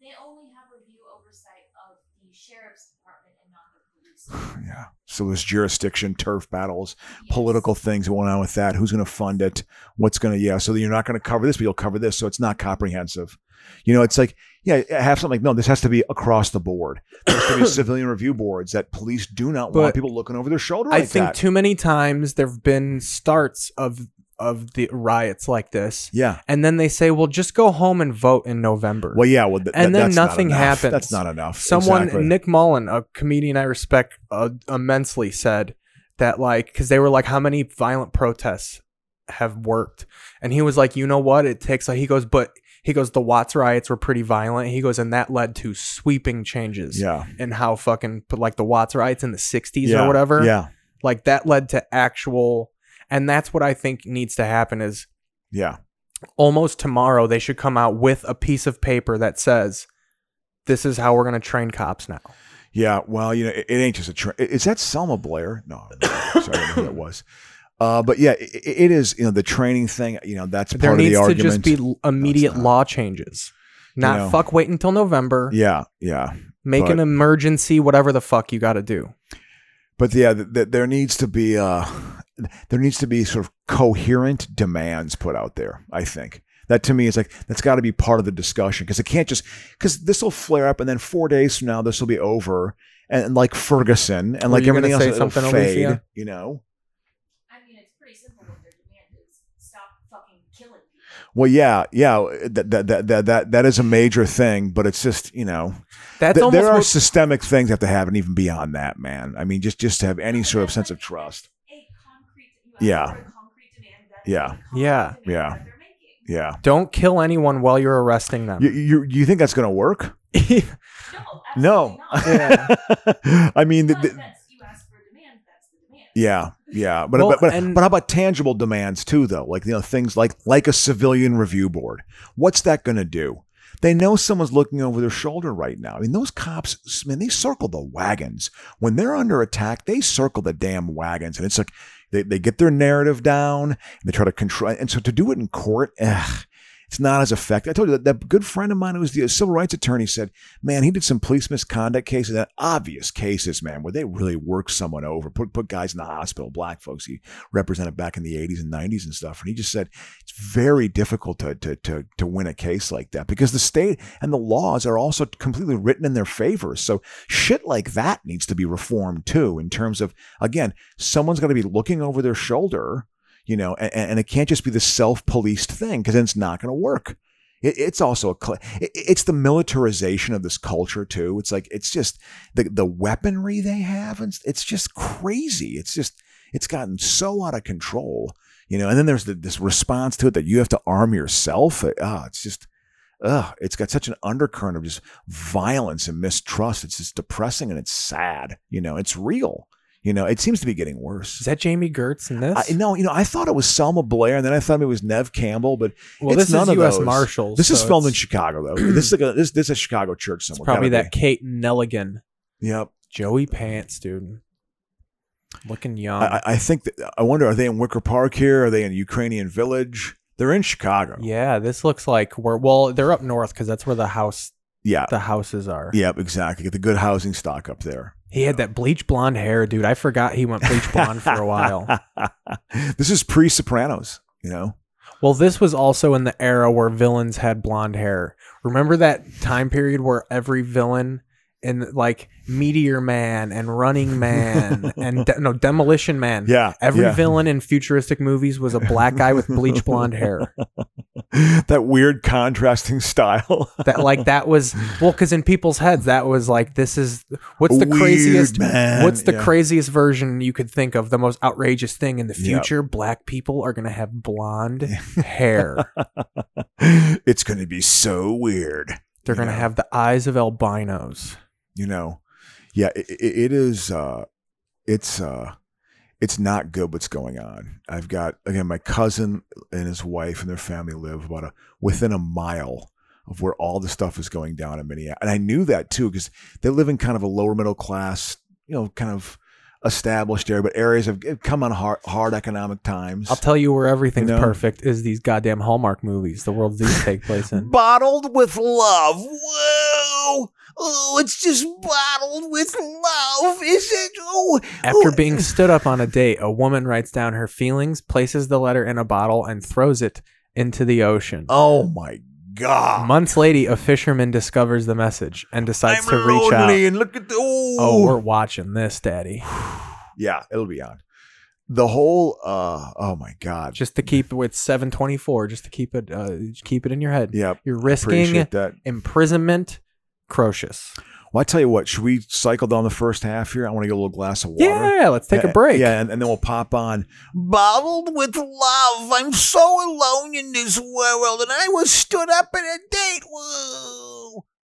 they only have review oversight of the sheriff's department and not the police. yeah. So there's jurisdiction, turf battles. Yes. political things going on with that. Who's going to fund it? What's going to, yeah. So you're not going to cover this, but you'll cover this. So it's not comprehensive. You know, it's like, yeah, have something like, no, this has to be across the board. There's has to be civilian review boards that police do not want people looking over their shoulder I like think that. too many times there've been starts of of the riots like this. yeah. And then they say, "Well, just go home and vote in November." Well, yeah. Well, th- And then that's not nothing enough. happens. That's not enough. Someone, Exactly. Nick Mullen, a comedian I respect uh, immensely, said that like because they were like, how many violent protests have worked? And he was like, you know what? It takes. Like, he goes, but he goes, the Watts riots were pretty violent. He goes, and that led to sweeping changes Yeah. in how fucking like the Watts riots in the '60s Yeah. or whatever. Yeah. like that led to actual. And that's what I think needs to happen is Yeah. almost tomorrow they should come out with a piece of paper that says this is how we're going to train cops now. Yeah, well, you know, it, it ain't just a. train. is that Selma Blair? No, no, sorry, I don't know who that was. Uh, but yeah, it, it is. You know, the training thing. You know, that's there part of needs the to just be immediate not. law changes. Not know. fuck wait until November. Yeah, yeah. Make but- an emergency, whatever the fuck you got to do. but yeah, th- th- there needs to be uh, there needs to be sort of coherent demands put out there. I think that to me is like that's got to be part of the discussion because it can't just because this will flare up and then four days from now this will be over and, and like Ferguson and Were like everything else say it'll fade. Alicia? You know. I mean, it's pretty simple what their demand is. Stop fucking killing people. Well, yeah, yeah, that that that that that, that is a major thing, but it's just you know That's th- there are what- systemic things that have to happen even beyond that, man. I mean, just just to have any sort of sense of trust. A concrete, you Yeah. ask for a concrete demand, that is Yeah. Yeah. Yeah. that they're making. Yeah, don't kill anyone while you're arresting them. you you, you think that's going to work? No, No. absolutely. I mean, the, the- that's, you ask for a demand, that's the demand. yeah, yeah, but, Well, but but and- but how about tangible demands too, though? Like you know things like like a civilian review board. What's that going to do? They know someone's looking over their shoulder right now. I mean, those cops, man, they circle the wagons. When they're under attack, they circle the damn wagons. And it's like they, they get their narrative down and they try to control. And so to do it in court, ugh, it's not as effective. I told you that that good friend of mine who was the civil rights attorney said, man, he did some police misconduct cases, and obvious cases, man, where they really worked someone over, put put guys in the hospital, black folks he represented back in the 80s and 90s and stuff. And he just said it's very difficult to to to to win a case like that because the state and the laws are also completely written in their favor. So shit like that needs to be reformed too, in terms of again, someone's got to be looking over their shoulder you know, and, and it can't just be the self-policed thing because then it's not going to work. It, it's also a, it, it's the militarization of this culture too. It's like it's just the the weaponry they have, and it's just crazy. It's just it's gotten so out of control, you know. And then there's the, this response to it that you have to arm yourself. Ah, it's just. Ugh, it's got such an undercurrent of just violence and mistrust. It's just depressing and it's sad. You know, it's real. You know, it seems to be getting worse. Is that Jami Gertz in this? I, no, you know, I thought it was Selma Blair, and then I thought it was Neve Campbell, but well, it's this none is of U.S. those. Marshals. this is filmed in Chicago, though. this is like a, this this is a Chicago church It's somewhere. probably Gotta that Kate Nelligan. Yep. Joey Pants, dude. Looking young. I, I- I think that, I wonder are they in Wicker Park here? Are they in Ukrainian Village? They're in Chicago. yeah, this looks like we're well. They're up north because that's where the house Yeah. the houses are. Yep. Exactly. Get the good housing stock up there. He had that bleach blonde hair, dude. I forgot he went bleach blonde for a while. this is pre Sopranos. You know. Well, this was also in the era where villains had blonde hair. Remember that time period where every villain in like Meteor Man and Running Man and de- no Demolition Man. Yeah. Every yeah. villain in futuristic movies was a black guy with bleach blonde hair. that weird contrasting style. That like that was well, because in people's heads that was like this is what's the Weird, craziest man. what's the Yeah. craziest version you could think of the most outrageous thing in the Yep. future? Black people are gonna have blonde hair. it's going to be so weird. They're You gonna have the eyes of albinos. You know yeah it, it it is uh it's uh it's not good what's going on i've got again my cousin and his wife and their family live about a within a mile of where all the stuff is going down in minneapolis and i knew that too because they live in kind of a lower middle class you know kind of established area but areas have come on hard, hard economic times I'll tell you where everything's You know? perfect is these goddamn Hallmark movies. The world these take place in. bottled with love. Whoa! Oh, it's just bottled with love. Is it? Oh, After oh. being stood up on a date, a woman writes down her feelings, places the letter in a bottle, and throws it into the ocean. Oh my god! Months later, a fisherman discovers the message and decides I'm to reach out. and look at the. Oh, Oh, we're watching this, Daddy. yeah, it'll be on. The whole. uh Oh my god! Just to keep it with 724, just to keep it, uh, keep it in your head. yeah, You're risking that. imprisonment. Crocious. Well, I tell you what. Should we cycle down the first half here? I want to get a little glass of water. Yeah, let's take a break. Yeah, and, and then we'll pop on. Bottled with love. I'm so alone in this world, and I was stood up at a date. Whoa.